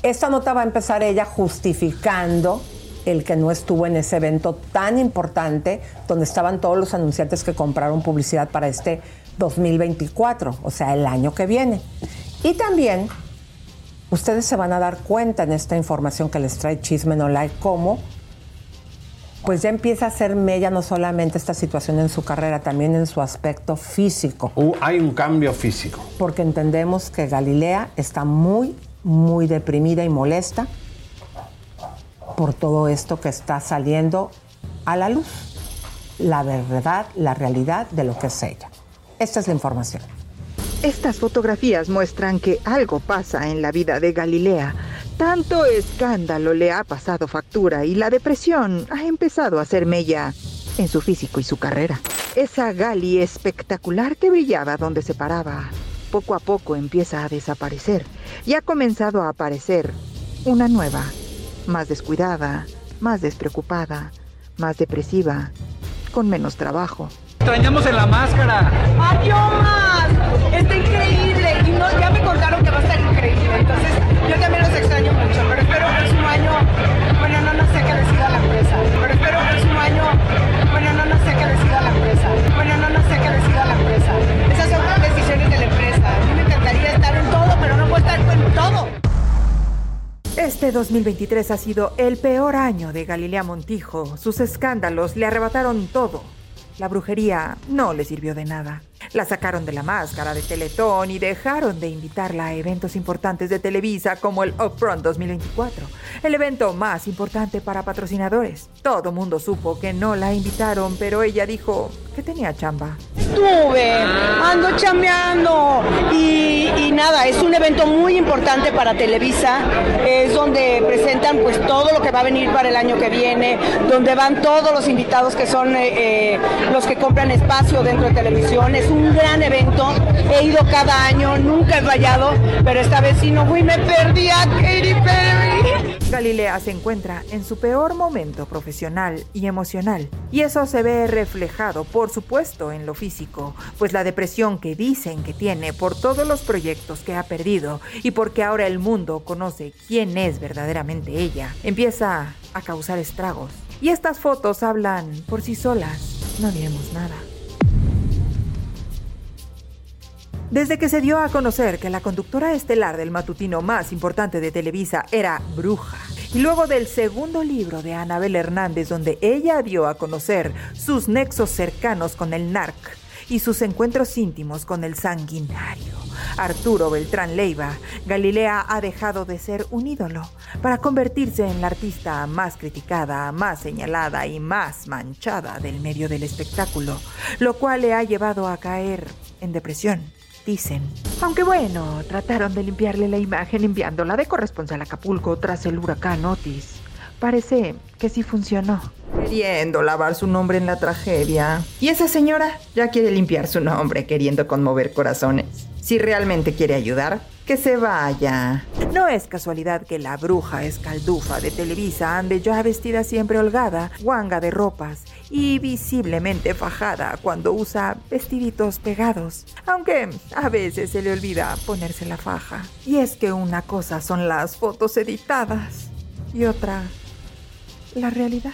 Esta nota va a empezar ella justificando el que no estuvo en ese evento tan importante donde estaban todos los anunciantes que compraron publicidad para este 2024, o sea, el año que viene. Y también ustedes se van a dar cuenta en esta información que les trae Chisme No Like cómo pues ya empieza a ser mella no solamente esta situación en su carrera, también en su aspecto físico. hay un cambio físico. Porque entendemos que Galilea está muy, muy deprimida y molesta por todo esto que está saliendo a la luz. La verdad, la realidad de lo que es ella. Esta es la información. Estas fotografías muestran que algo pasa en la vida de Galilea. Tanto escándalo le ha pasado factura y la depresión ha empezado a hacer mella en su físico y su carrera. Esa Gali espectacular que brillaba donde se paraba, poco a poco empieza a desaparecer y ha comenzado a aparecer una nueva, más descuidada, más despreocupada, más depresiva, con menos trabajo. Extrañamos en la máscara. ¡Ay, yo Este 2023 ha sido el peor año de Galilea Montijo. Sus escándalos le arrebataron todo. La brujería no le sirvió de nada. La sacaron de la máscara de Teletón y dejaron de invitarla a eventos importantes de Televisa como el Upfront 2024, el evento más importante para patrocinadores. Todo mundo supo que no la invitaron, pero ella dijo que tenía chamba. Estuve, ando chambeando y, nada, es un evento muy importante para Televisa, es donde presentan pues todo lo que va a venir para el año que viene, donde van todos los invitados que son eh, eh, los que compran espacio dentro de televisión, es un gran evento. He ido cada año, nunca he fallado, pero esta vez sí no fui, me perdí a Katy Perry. Galilea se encuentra en su peor momento profesional y emocional, y eso se ve reflejado, por supuesto, en lo físico, pues la depresión que dicen que tiene por todos los proyectos que ha perdido y porque ahora el mundo conoce quién es verdaderamente ella, empieza a causar estragos. Y estas fotos hablan por sí solas, no diremos nada. Desde que se dio a conocer que la conductora estelar del matutino más importante de Televisa era bruja, y luego del segundo libro de Anabel Hernández donde ella dio a conocer sus nexos cercanos con el narc y sus encuentros íntimos con el sanguinario. Arturo Beltrán Leiva, Galilea ha dejado de ser un ídolo para convertirse en la artista más criticada, más señalada y más manchada del medio del espectáculo, lo cual le ha llevado a caer en depresión dicen. Aunque bueno, trataron de limpiarle la imagen enviándola de corresponsal a Acapulco tras el huracán Otis. Parece que sí funcionó. Queriendo lavar su nombre en la tragedia. Y esa señora ya quiere limpiar su nombre queriendo conmover corazones. Si realmente quiere ayudar, que se vaya. No es casualidad que la bruja escaldufa de Televisa ande ya vestida siempre holgada, guanga de ropas y visiblemente fajada cuando usa vestiditos pegados, aunque a veces se le olvida ponerse la faja. Y es que una cosa son las fotos editadas y otra la realidad.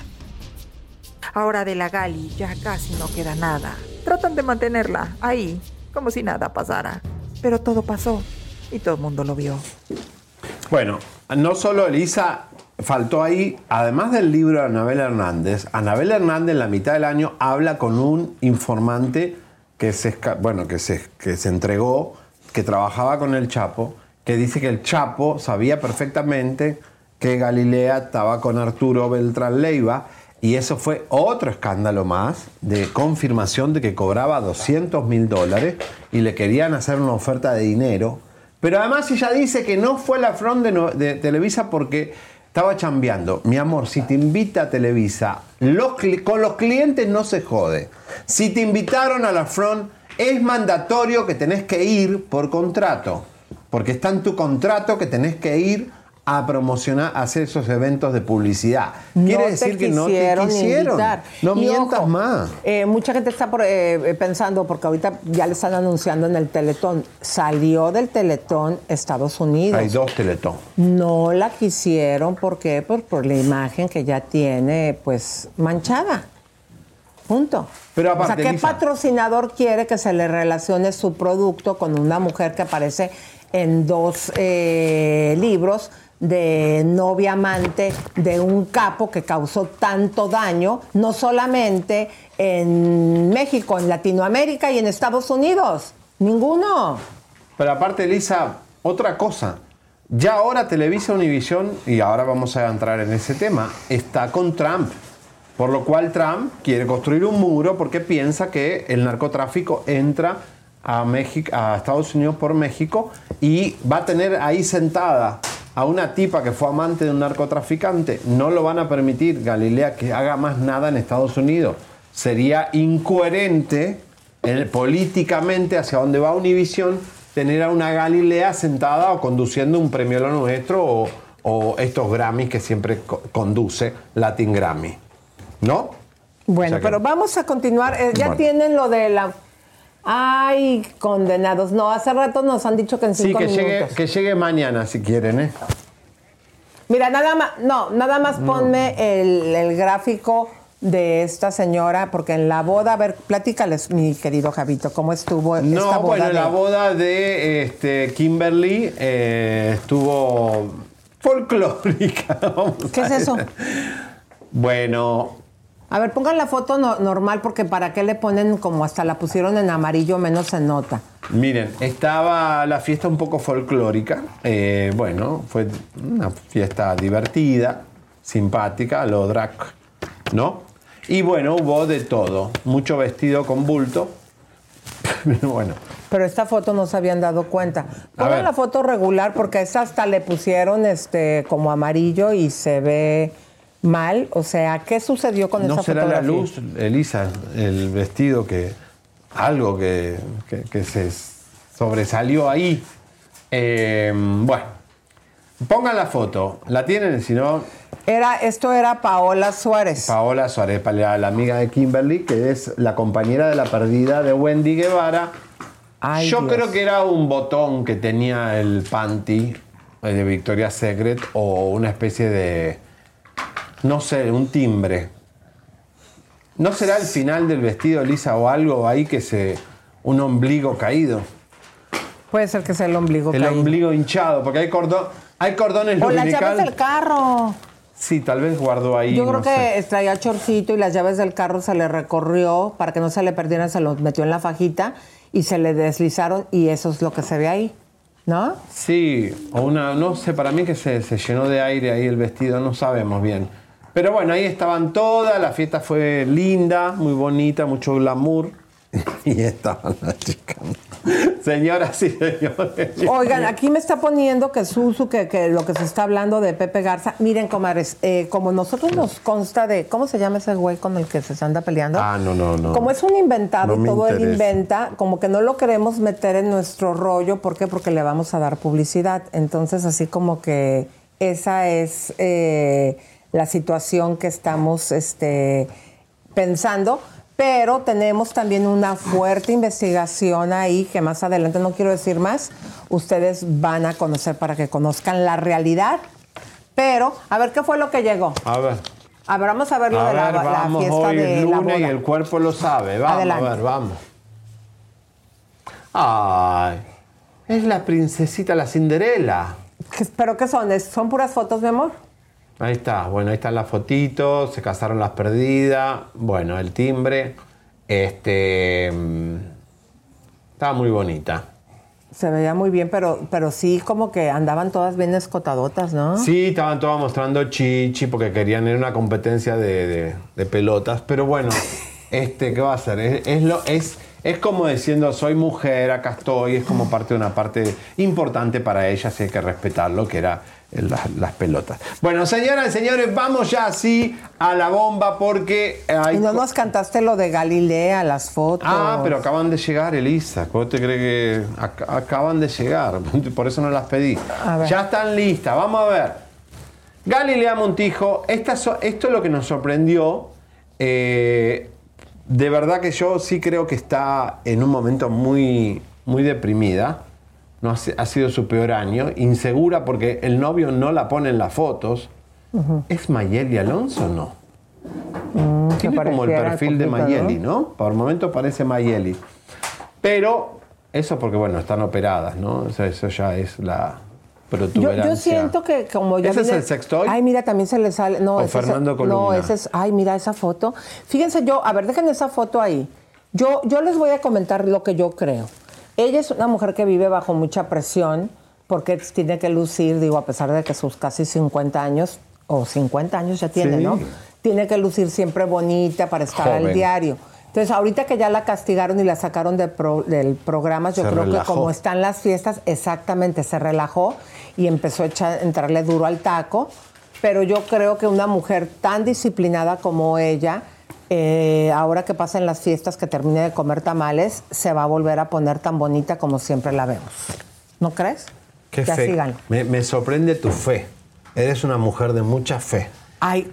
Ahora de la Gali ya casi no queda nada. Tratan de mantenerla ahí, como si nada pasara. Pero todo pasó y todo el mundo lo vio. Bueno, no solo Elisa faltó ahí, además del libro de Anabel Hernández, Anabel Hernández en la mitad del año habla con un informante que se, bueno, que se, que se entregó, que trabajaba con el Chapo, que dice que el Chapo sabía perfectamente que Galilea estaba con Arturo Beltrán Leiva y eso fue otro escándalo más de confirmación de que cobraba 200 mil dólares y le querían hacer una oferta de dinero. Pero además ella dice que no fue la front de Televisa porque estaba chambeando. Mi amor, si te invita a Televisa, los con los clientes no se jode. Si te invitaron a la front, es mandatorio que tenés que ir por contrato. Porque está en tu contrato que tenés que ir a promocionar, a hacer esos eventos de publicidad. Quiere No decir que no te quisieron invitar. No Y mientas ojo, más. eh, mucha gente está por, eh, pensando, porque ahorita ya le están anunciando en el Teletón, salió del Teletón Estados Unidos. Hay dos Teletón. No la quisieron, ¿por qué? Por, por la imagen que ya tiene, pues, manchada. Punto. Pero o sea, aparte, ¿qué Lisa- patrocinador quiere que se le relacione su producto con una mujer que aparece en dos eh, libros de novia amante de un capo que causó tanto daño, no solamente en México, en Latinoamérica y en Estados Unidos? Ninguno. Pero aparte, Lisa, otra cosa. Ya ahora Televisa Univisión, y ahora vamos a entrar en ese tema, está con Trump. Por lo cual Trump quiere construir un muro porque piensa que el narcotráfico entra a, México, a Estados Unidos por México y va a tener ahí sentada a una tipa que fue amante de un narcotraficante. No lo van a permitir, Galilea, que haga más nada en Estados Unidos. Sería incoherente eh, políticamente hacia donde va Univisión tener a una Galilea sentada o conduciendo un premio lo nuestro o, o estos Grammys que siempre co- conduce Latin Grammy. ¿No? Bueno, O sea que- pero vamos a continuar. Eh, ya Bueno. tienen lo de la... Ay, condenados. No, hace rato nos han dicho que en Sí, cinco que minutos. llegue, que llegue mañana si quieren, ¿eh? Mira, nada más, no, nada más No. ponme el, el gráfico de esta señora, porque en la boda, a ver, platícales, mi querido Javito, cómo estuvo esta No, boda. bueno, de- la boda de este, Kimberly eh, estuvo folclórica. vamos ¿Qué es eso? Bueno, A ver, pongan la foto no- normal, porque para qué le ponen como hasta la pusieron en amarillo, menos se nota. Miren, estaba la fiesta un poco folclórica. eh, bueno, fue una fiesta divertida, simpática, a lo drag, ¿no? Y bueno, hubo de todo. Mucho vestido con bulto. Pero bueno, Pero esta foto no se habían dado cuenta. Pongan la foto regular porque esa hasta le pusieron este como amarillo y se ve mal. O sea, ¿qué sucedió con no esa será la luz, Elisa, el vestido que. algo que, que- que se sobresalió ahí. Eh, bueno, pongan la foto. ¿La tienen? Si no, Era, esto era Paola Suárez. Paola Suárez, la, la amiga de Kimberly, que es la compañera de la perdida de Wendy Guevara. Ay, Yo Dios. creo que era un botón que tenía el panty eh, de Victoria's Secret o una especie de, no sé, un timbre. ¿No será el final del vestido, Lisa, o algo ahí que se... un ombligo caído? Puede ser que sea el ombligo El caído. ombligo hinchado, porque hay, cordón, hay cordones O las llaves del carro. Sí, tal vez guardó ahí. Yo creo no que sé. traía chorcito y las llaves del carro se le recorrió para que no se le perdieran, se los metió en la fajita y se le deslizaron y eso es lo que se ve ahí, ¿no? Sí, o una, no sé, para mí que se, se llenó de aire ahí el vestido, no sabemos bien. Pero bueno, ahí estaban todas, la fiesta fue linda, muy bonita, mucho glamour. Y estaban las chicas. Señoras y señores. Oigan, aquí me está poniendo que Susu, que, que lo que se está hablando de Pepe Garza. Miren, comadres, eh, como nosotros nos consta de, ¿cómo se llama ese güey con el que se anda peleando? Ah, no, no, no. Como es un inventado No todo él inventa, como que no lo queremos meter en nuestro rollo. ¿Por qué? Porque le vamos a dar publicidad. Entonces, así como que esa es eh, la situación que estamos este, pensando. Pero tenemos también una fuerte investigación ahí que más adelante, no quiero decir más, ustedes van a conocer para que conozcan la realidad. Pero, a ver, ¿qué fue lo que llegó? A ver. A ver, vamos a ver lo A de la, ver, la vamos, fiesta hoy de es la lunes y boda. el cuerpo lo sabe. Vamos, Adelante. a ver, vamos. Ay, es la princesita, la Cinderela. ¿Qué- ¿Pero qué son? ¿Es- ¿Son puras fotos, mi amor? Ahí está, bueno, ahí están las fotitos, se casaron las perdidas, bueno, el timbre, este, mm, estaba muy bonita. Se veía muy bien, pero, pero sí como que andaban todas bien escotadotas, ¿no? Sí, estaban todas mostrando chichi porque querían ir a una competencia de, de- de pelotas, pero bueno, este, ¿qué va a hacer? Es, es lo, es, es como diciendo, soy mujer, acá estoy, es como parte de una parte importante para ellas y hay que respetarlo, que era el- las, las pelotas. Bueno, señoras y señores, vamos ya así a la bomba porque hay... Y no nos cantaste lo de Galilea, las fotos. Ah, pero acaban de llegar, Elisa. ¿Cómo te crees que ac- acaban de llegar? Por eso no las pedí. Ya están listas. Vamos a ver. Galilea Montijo, esta so- esto es lo que nos sorprendió. Eh, de verdad que yo sí creo que está en un momento muy, muy deprimida. No ha, si- ha sido su peor año. Insegura porque el novio no la pone en las fotos. ¿Es Mayeli Alonso o no? Tiene como el perfil de Mayeli, ¿no? ¿no? Por momentos parece Mayeli. Pero eso porque, bueno, están operadas, ¿no? O sea, eso ya es la protuberancia. yo siento que como ya ¿Ese es el sextoy? Ay, mira, también se le sale. No, ¿O ese es- Fernando No, Columna? ese es. Ay, mira esa foto. Fíjense yo, a ver, dejen esa foto ahí. Yo, yo les voy a comentar lo que yo creo. Ella es una mujer que vive bajo mucha presión porque tiene que lucir, digo, a pesar de que sus casi 50 años, o 50 años ya tiene, Sí. ¿no? Tiene que lucir siempre bonita para estar al diario. Entonces, ahorita que ya la castigaron y la sacaron de pro- del programa, yo Se creo relajó. que como están las fiestas, exactamente, se relajó y empezó a echar- entrarle duro al taco. Pero yo creo que una mujer tan disciplinada como ella, eh, ahora que pasen las fiestas, que termine de comer tamales, se va a volver a poner tan bonita como siempre la vemos. ¿No crees? Qué ya fe. Me, me sorprende tu fe. Eres una mujer de mucha fe. Ay,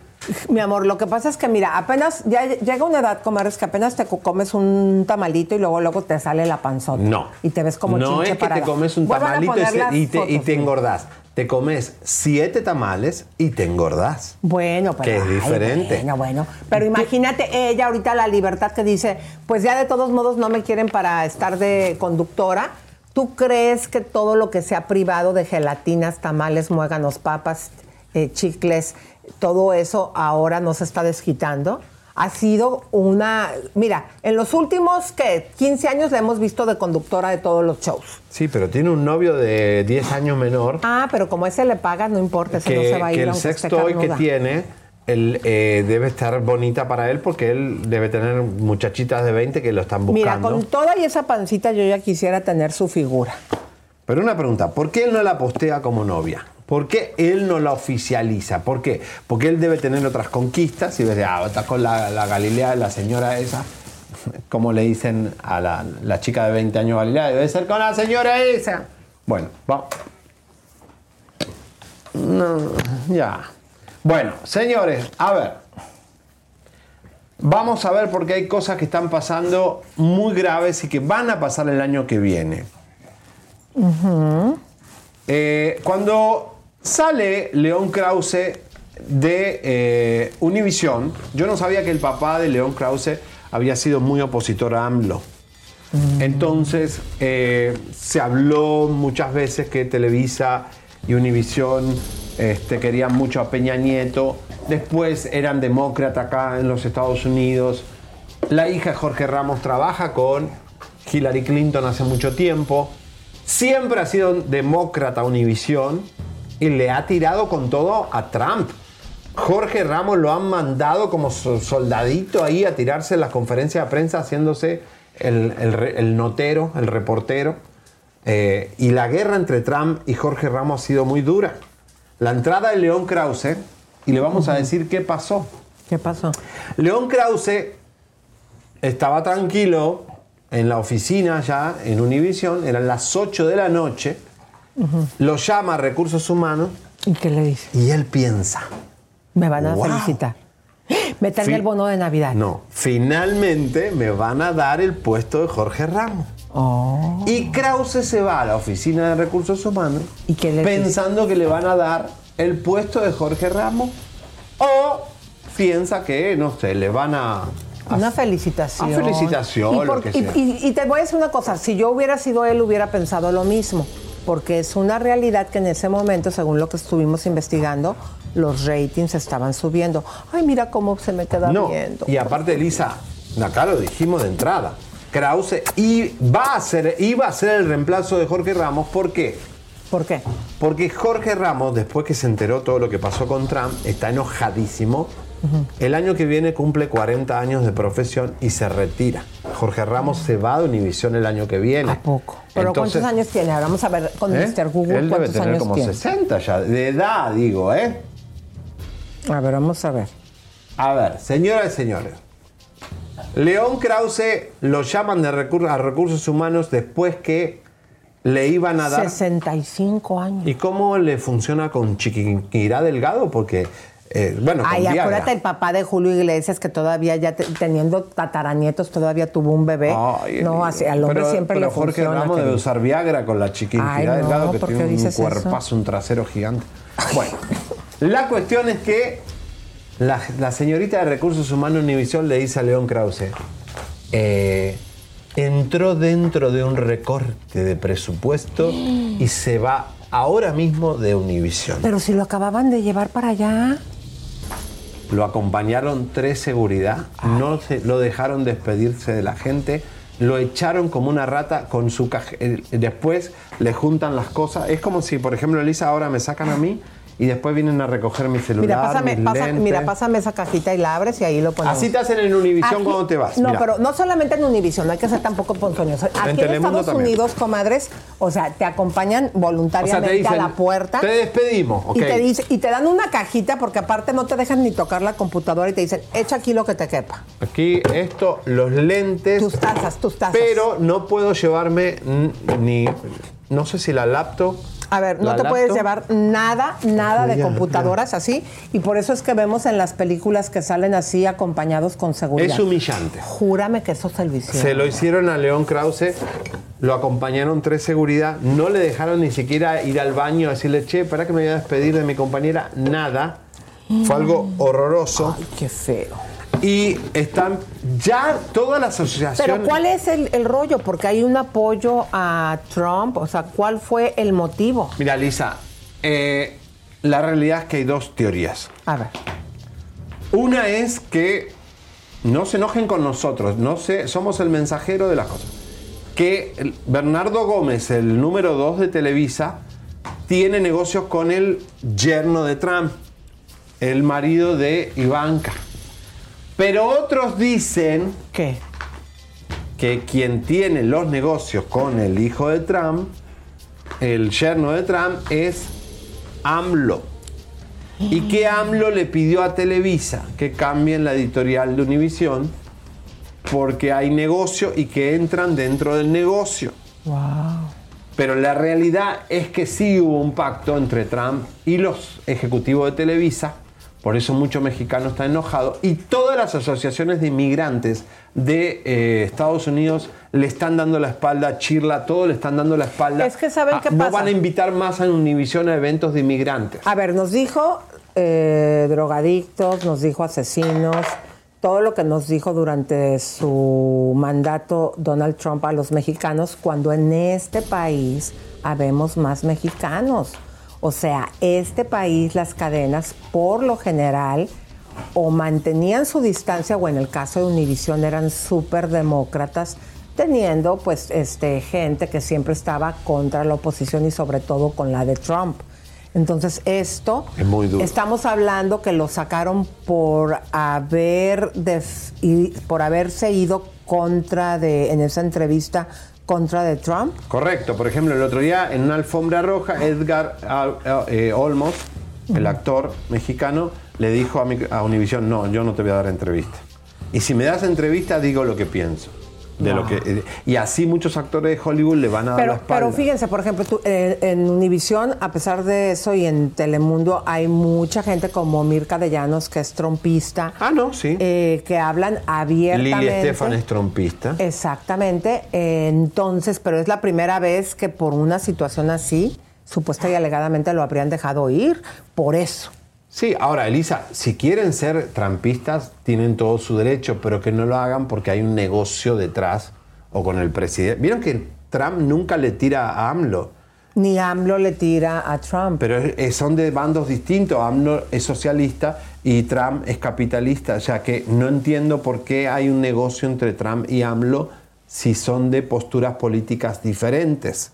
mi amor, lo que pasa es que, mira, apenas ya llega una edad, comadres, que apenas te co- comes un tamalito y luego luego te sale la panzota. No. Y te ves como No es que parada. te comes un Vuelvan tamalito y, se- te, y fotos, te engordás. Te comes siete tamales y te engordás. Bueno, pero. Que es ay, diferente. Bueno, bueno. Pero imagínate ella ahorita la libertad que dice, pues ya de todos modos no me quieren para estar de conductora. ¿Tú crees que todo lo que sea privado de gelatinas, tamales, muéganos, papas, eh, chicles, todo eso ahora no se está desquitando? Ha sido una. Mira, en los últimos, ¿qué? 15 años la hemos visto de conductora de todos los shows. Sí, pero tiene un novio de 10 años menor. Ah, pero como ese le pagas, no importa, ese no se va a ir que el esté sextoy que tiene él, eh, debe estar bonita para él porque él debe tener muchachitas de 20 que lo están Mira, buscando. con toda y esa pancita yo ya quisiera tener su figura. Pero una pregunta, ¿por qué él no la postea como novia? ¿Por qué él no la oficializa? ¿Por qué? Porque él debe tener otras conquistas y ves, ah, está con la, la Galilea, la señora esa. como le dicen a la, la chica de 20 años Galilea, debe ser con la señora esa. Bueno, vamos. No, ya. Bueno, señores, a ver. Vamos a ver porque hay cosas que están pasando muy graves y que van a pasar el año que viene. Eh, cuando sale León Krause de eh, Univision, yo no sabía que el papá de León Krause había sido muy opositor a AMLO. Entonces eh, se habló muchas veces que Televisa y Univision este, querían mucho a Peña Nieto. Después eran demócratas acá en los Estados Unidos. La hija de Jorge Ramos trabaja con Hillary Clinton hace mucho tiempo. Siempre ha sido demócrata Univision y le ha tirado con todo a Trump. Jorge Ramos lo han mandado como so- soldadito ahí a tirarse en las conferencias de prensa haciéndose el, el re- el notero, el reportero. Eh, y la guerra entre Trump y Jorge Ramos ha sido muy dura. La entrada de León Krause, y le vamos a decir qué pasó. ¿Qué pasó? León Krause estaba tranquilo en la oficina ya en Univision, eran las 8 de la noche, lo llama a Recursos Humanos. ¿Y qué le dice? Y él piensa. Me van a Wow. felicitar. Meterme Fi- el bono de Navidad. No, finalmente me van a dar el puesto de Jorge Ramos. Oh. Y Krause se va a la oficina de recursos humanos pensando que le van a dar el puesto de Jorge Ramos o piensa que, no sé, le van a... Una felicitación. Ah, felicitación, Y, lo que y- sea. y- y te voy a decir una cosa, si yo hubiera sido él, hubiera pensado lo mismo, porque es una realidad que en ese momento, según lo que estuvimos investigando, los ratings estaban subiendo. Ay, mira cómo se me queda No, viendo. y aparte, Elisa, acá lo dijimos de entrada. Krause y va a ser, iba a ser el reemplazo de Jorge Ramos. ¿Por qué? ¿Por qué? Porque Jorge Ramos, después que se enteró todo lo que pasó con Trump, está enojadísimo. El año que viene cumple 40 años de profesión y se retira. Jorge Ramos se va de Univisión el año que viene. ¿A poco? Pero Entonces, ¿cuántos años tiene? Ahora vamos a ver con ¿eh? Mr. Google Él debe cuántos tener años como tiene. 60 ya, de edad, digo, ¿eh? A ver, vamos a ver. A ver, señoras y señores. León Krause lo llaman de recur- a recursos humanos después que le iban a dar. 65 años. ¿Y cómo le funciona con Chiquinquirá Delgado? Porque, eh, bueno, Ay, acuérdate el papá de Julio Iglesias que todavía ya te- teniendo tataranietos todavía tuvo un bebé. Ay, no, así al hombre pero, siempre pero le Jorge funciona. Ramos debe usar Viagra con la Chiquinquirá Ay, no, Delgado que ¿por qué tiene un eso? cuerpazo, un trasero gigante. Bueno, la cuestión es que la, la señorita de Recursos Humanos Univisión le dice a León Krause, eh, entró dentro de un recorte de presupuesto y se va ahora mismo de Univisión. Pero si lo acababan de llevar para allá. Lo acompañaron tres seguridad, no se, lo dejaron despedirse de la gente, lo echaron como una rata con su caja. eh, Después le juntan las cosas. Es como si, por ejemplo, Elisa ahora me sacan a mí y después vienen a recoger mi celular. Mira, pásame, mis pasa- mira, pásame esa cajita y la abres y ahí lo ponemos. Así te hacen en Univisión cuando te vas. No, mira. pero no solamente en Univisión, no hay que ser tampoco ponzoñoso. Aquí en, Estados también. Unidos, comadres, o sea, te acompañan voluntariamente dicen, a la puerta. Te despedimos, ok. Y te, dice- y te dan una cajita porque aparte no te dejan ni tocar la computadora y te dicen, echa aquí lo que te quepa. Aquí esto, los lentes. Tus tazas, tus tazas. Pero no puedo llevarme ni. No sé si la laptop. A ver, no te puedes llevar nada, nada de computadoras así. Y por eso es que vemos en las películas que salen así acompañados con seguridad. Es humillante. Júrame que eso se lo hicieron. Se lo hicieron a León Krause, lo acompañaron tres seguridad, no le dejaron ni siquiera ir al baño a decirle, che, para que me voy a despedir de mi compañera, nada. Fue algo horroroso. Ay, qué feo. Y están ya toda la asociación. Pero ¿cuál es el, el rollo? Porque hay un apoyo a Trump. O sea, ¿cuál fue el motivo? Mira, Lisa, eh, la realidad es que hay dos teorías. A ver. Una es que no se enojen con nosotros, no sé, somos el mensajero de las cosas. Que Bernardo Gómez, el número dos de Televisa, tiene negocios con el yerno de Trump, el marido de Ivanka. Pero otros dicen ¿Qué? que quien tiene los negocios con el hijo de Trump, el yerno de Trump, es AMLO. Y que AMLO le pidió a Televisa que cambien la editorial de Univisión porque hay negocio y que entran dentro del negocio. Wow. Pero la realidad es que sí hubo un pacto entre Trump y los ejecutivos de Televisa, por eso muchos mexicanos están enojados, y todas las asociaciones de inmigrantes de eh, Estados Unidos le están dando la espalda a Chirla, todos le están dando la espalda. Es que ¿saben a- qué No pasa? van a invitar más a Univision a eventos de inmigrantes. A ver, nos dijo eh, drogadictos, nos dijo asesinos, todo lo que nos dijo durante su mandato Donald Trump a los mexicanos, cuando en este país habemos más mexicanos. O sea, este país, las cadenas, por lo general, o mantenían su distancia, o en el caso de Univision eran súper demócratas, teniendo pues este gente que siempre estaba contra la oposición y sobre todo con la de Trump. Entonces esto Es muy duro. estamos hablando que lo sacaron por haber def- y- por haberse ido contra de en esa entrevista contra de Trump. Correcto, por ejemplo, el otro día en una alfombra roja, Edgar Al- eh, Olmos, el actor mexicano, le dijo a, mi- a Univision, no, yo no te voy a dar entrevista. Y si me das entrevista, digo lo que pienso. De lo que, eh, y así muchos actores de Hollywood le van a dar la espalda. pero fíjense, por ejemplo, tú, eh, en Univisión, a pesar de eso, y en Telemundo hay mucha gente como Mirka de Llanos, que es trompista. Ah, no, sí. que hablan abiertamente. Lili Estefan es trompista. Exactamente. Eh, entonces, pero es la primera vez que por una situación así, supuesta y alegadamente lo habrían dejado ir. Por eso. Sí, ahora, Elisa, si quieren ser trampistas, tienen todo su derecho, pero que no lo hagan porque hay un negocio detrás o con el presidente. ¿Vieron que Trump nunca le tira a AMLO? Ni AMLO le tira a Trump. Pero es- son de bandos distintos. AMLO es socialista y Trump es capitalista. O sea que no entiendo por qué hay un negocio entre Trump y AMLO si son de posturas políticas diferentes.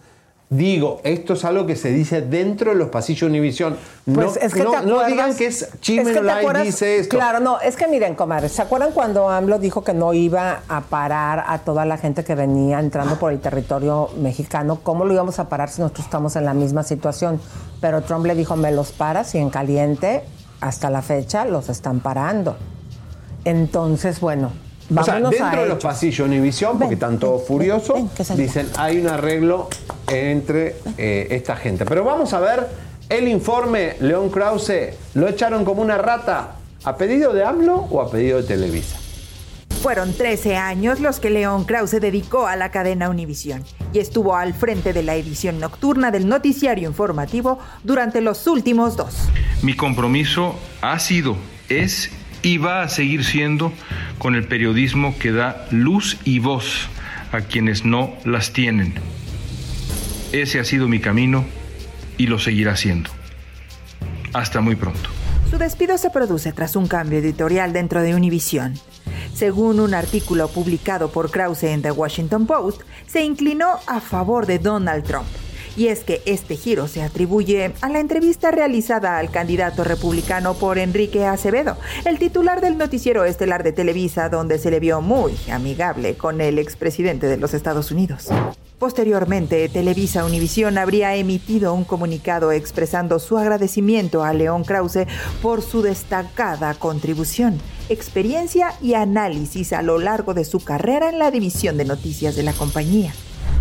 Digo, esto es algo que se dice dentro de los pasillos de Univisión. No, Pues es que no, te no digan que es Chisme es que acuerdas- dice esto. Claro, no, es que miren, comadres, ¿se acuerdan cuando AMLO dijo que no iba a parar a toda la gente que venía entrando por el territorio mexicano? ¿Cómo lo íbamos a parar si nosotros estamos en la misma situación? Pero Trump le dijo, me los paras y en caliente, hasta la fecha, los están parando. Entonces, bueno, O sea, dentro a de los pasillos de Univisión, porque están todos furiosos, salga. dicen hay un arreglo entre eh, esta gente. Pero vamos a ver el informe, León Krause, ¿lo echaron como una rata a pedido de AMLO o a pedido de Televisa? Fueron 13 años los que León Krause dedicó a la cadena Univisión y estuvo al frente de la edición nocturna del noticiario informativo durante los últimos dos. Mi compromiso ha sido, es y va a seguir siendo con el periodismo que da luz y voz a quienes no las tienen. Ese ha sido mi camino y lo seguirá siendo. Hasta muy pronto. Su despido se produce tras un cambio editorial dentro de Univision. Según un artículo publicado por Krause en The Washington Post, se inclinó a favor de Donald Trump. Y es que este giro se atribuye a la entrevista realizada al candidato republicano por Enrique Acevedo, el titular del noticiero estelar de Televisa, donde se le vio muy amigable con el expresidente de los Estados Unidos. Posteriormente, Televisa Univisión habría emitido un comunicado expresando su agradecimiento a León Krause por su destacada contribución, experiencia y análisis a lo largo de su carrera en la división de noticias de la compañía.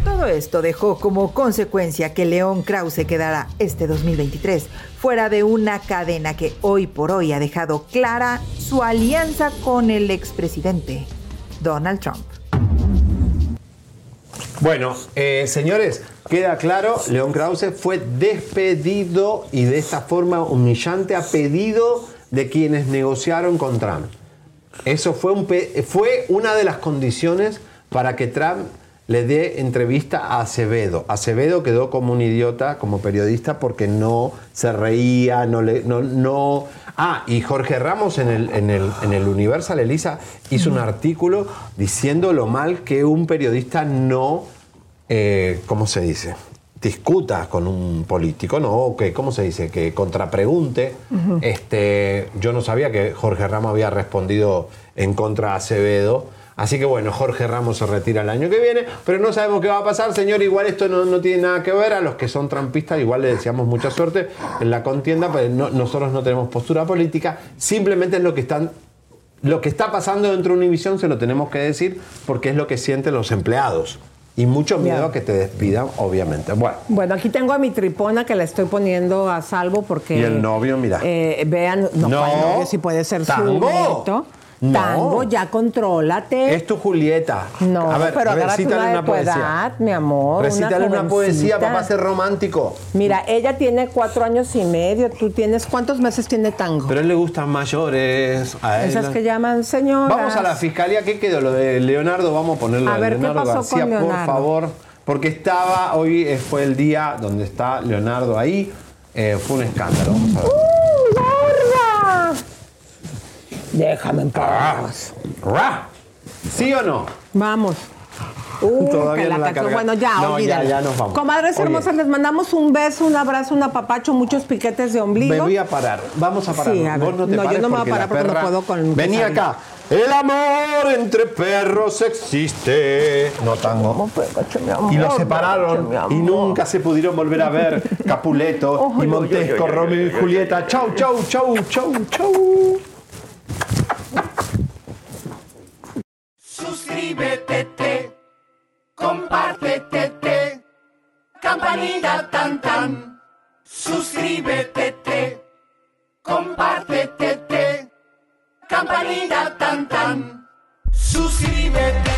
Todo esto dejó como consecuencia que León Krause quedara este 2023 fuera de una cadena que hoy por hoy ha dejado clara su alianza con el expresidente Donald Trump. Bueno, eh, señores, queda claro, León Krause fue despedido y de esta forma humillante a pedido de quienes negociaron con Trump. Eso fue, una de las condiciones para que Trump le dé entrevista a Acevedo. Acevedo quedó como un idiota como periodista porque no se reía, no le, no, no. Ah, y Jorge Ramos en el, en el, en el Universal Elisa hizo un artículo diciendo lo mal que un periodista no, eh, ¿cómo se dice? discuta con un político, ¿no? Que, ¿cómo se dice? Que contrapregunte. Este, yo no sabía que Jorge Ramos había respondido en contra de Acevedo. Así que bueno, Jorge Ramos se retira el año que viene, pero no sabemos qué va a pasar, señor. Igual esto no, no tiene nada que ver. A los que son trampistas, igual le deseamos mucha suerte en la contienda, pero no- nosotros no tenemos postura política. Simplemente es lo que están lo que está pasando dentro de Univision se lo tenemos que decir porque es lo que sienten los empleados. Y mucho miedo a que te despidan, obviamente. Bueno, Bueno, aquí tengo a mi tripona que la estoy poniendo a salvo porque. y el novio, mira. eh, vean, no, No. ¿cuál novio? si puede ser Tango. su nieto. No. Tango, ya contrólate. es tu Julieta. No, a ver, pero recítale una poesía. edad, mi amor. Recítale una, poesía, papá, ser romántico. Mira, ella tiene cuatro años y medio. ¿Tú tienes cuántos meses tiene tango? Pero a él le gustan mayores. A él. Esas que llaman señoras. Vamos a la fiscalía. ¿Qué quedó? Lo de Leonardo. Vamos a ponerlo A de ver, ¿qué Leonardo pasó García, con por Leonardo? favor. Porque estaba, hoy fue el día donde está Leonardo ahí. Eh, fue un escándalo. Vamos a ver. ¡Uh, Déjame en paz. Ra. ¿Sí o no? Vamos. Uh, Todavía no la Bueno, ya, No, olvídalo. ya, ya nos vamos. Comadres Oye. hermosas, les mandamos un beso, un abrazo, un apapacho, muchos piquetes de ombligo. Me voy a parar. Vamos a parar. Sí, a ver. Vos no te No, yo no me voy a parar porque no puedo con Vení acá. El amor entre perros existe. No tango. Y los separaron y nunca se pudieron volver a ver. Capuleto y Montesco, Romeo y Julieta. Chau, chau, chau, chau, chau. Suscríbete, te, compártete, te, campanita tan tan. Suscríbete, te, compártete, te, campanita tan tan. Suscríbete, te, suscríbete,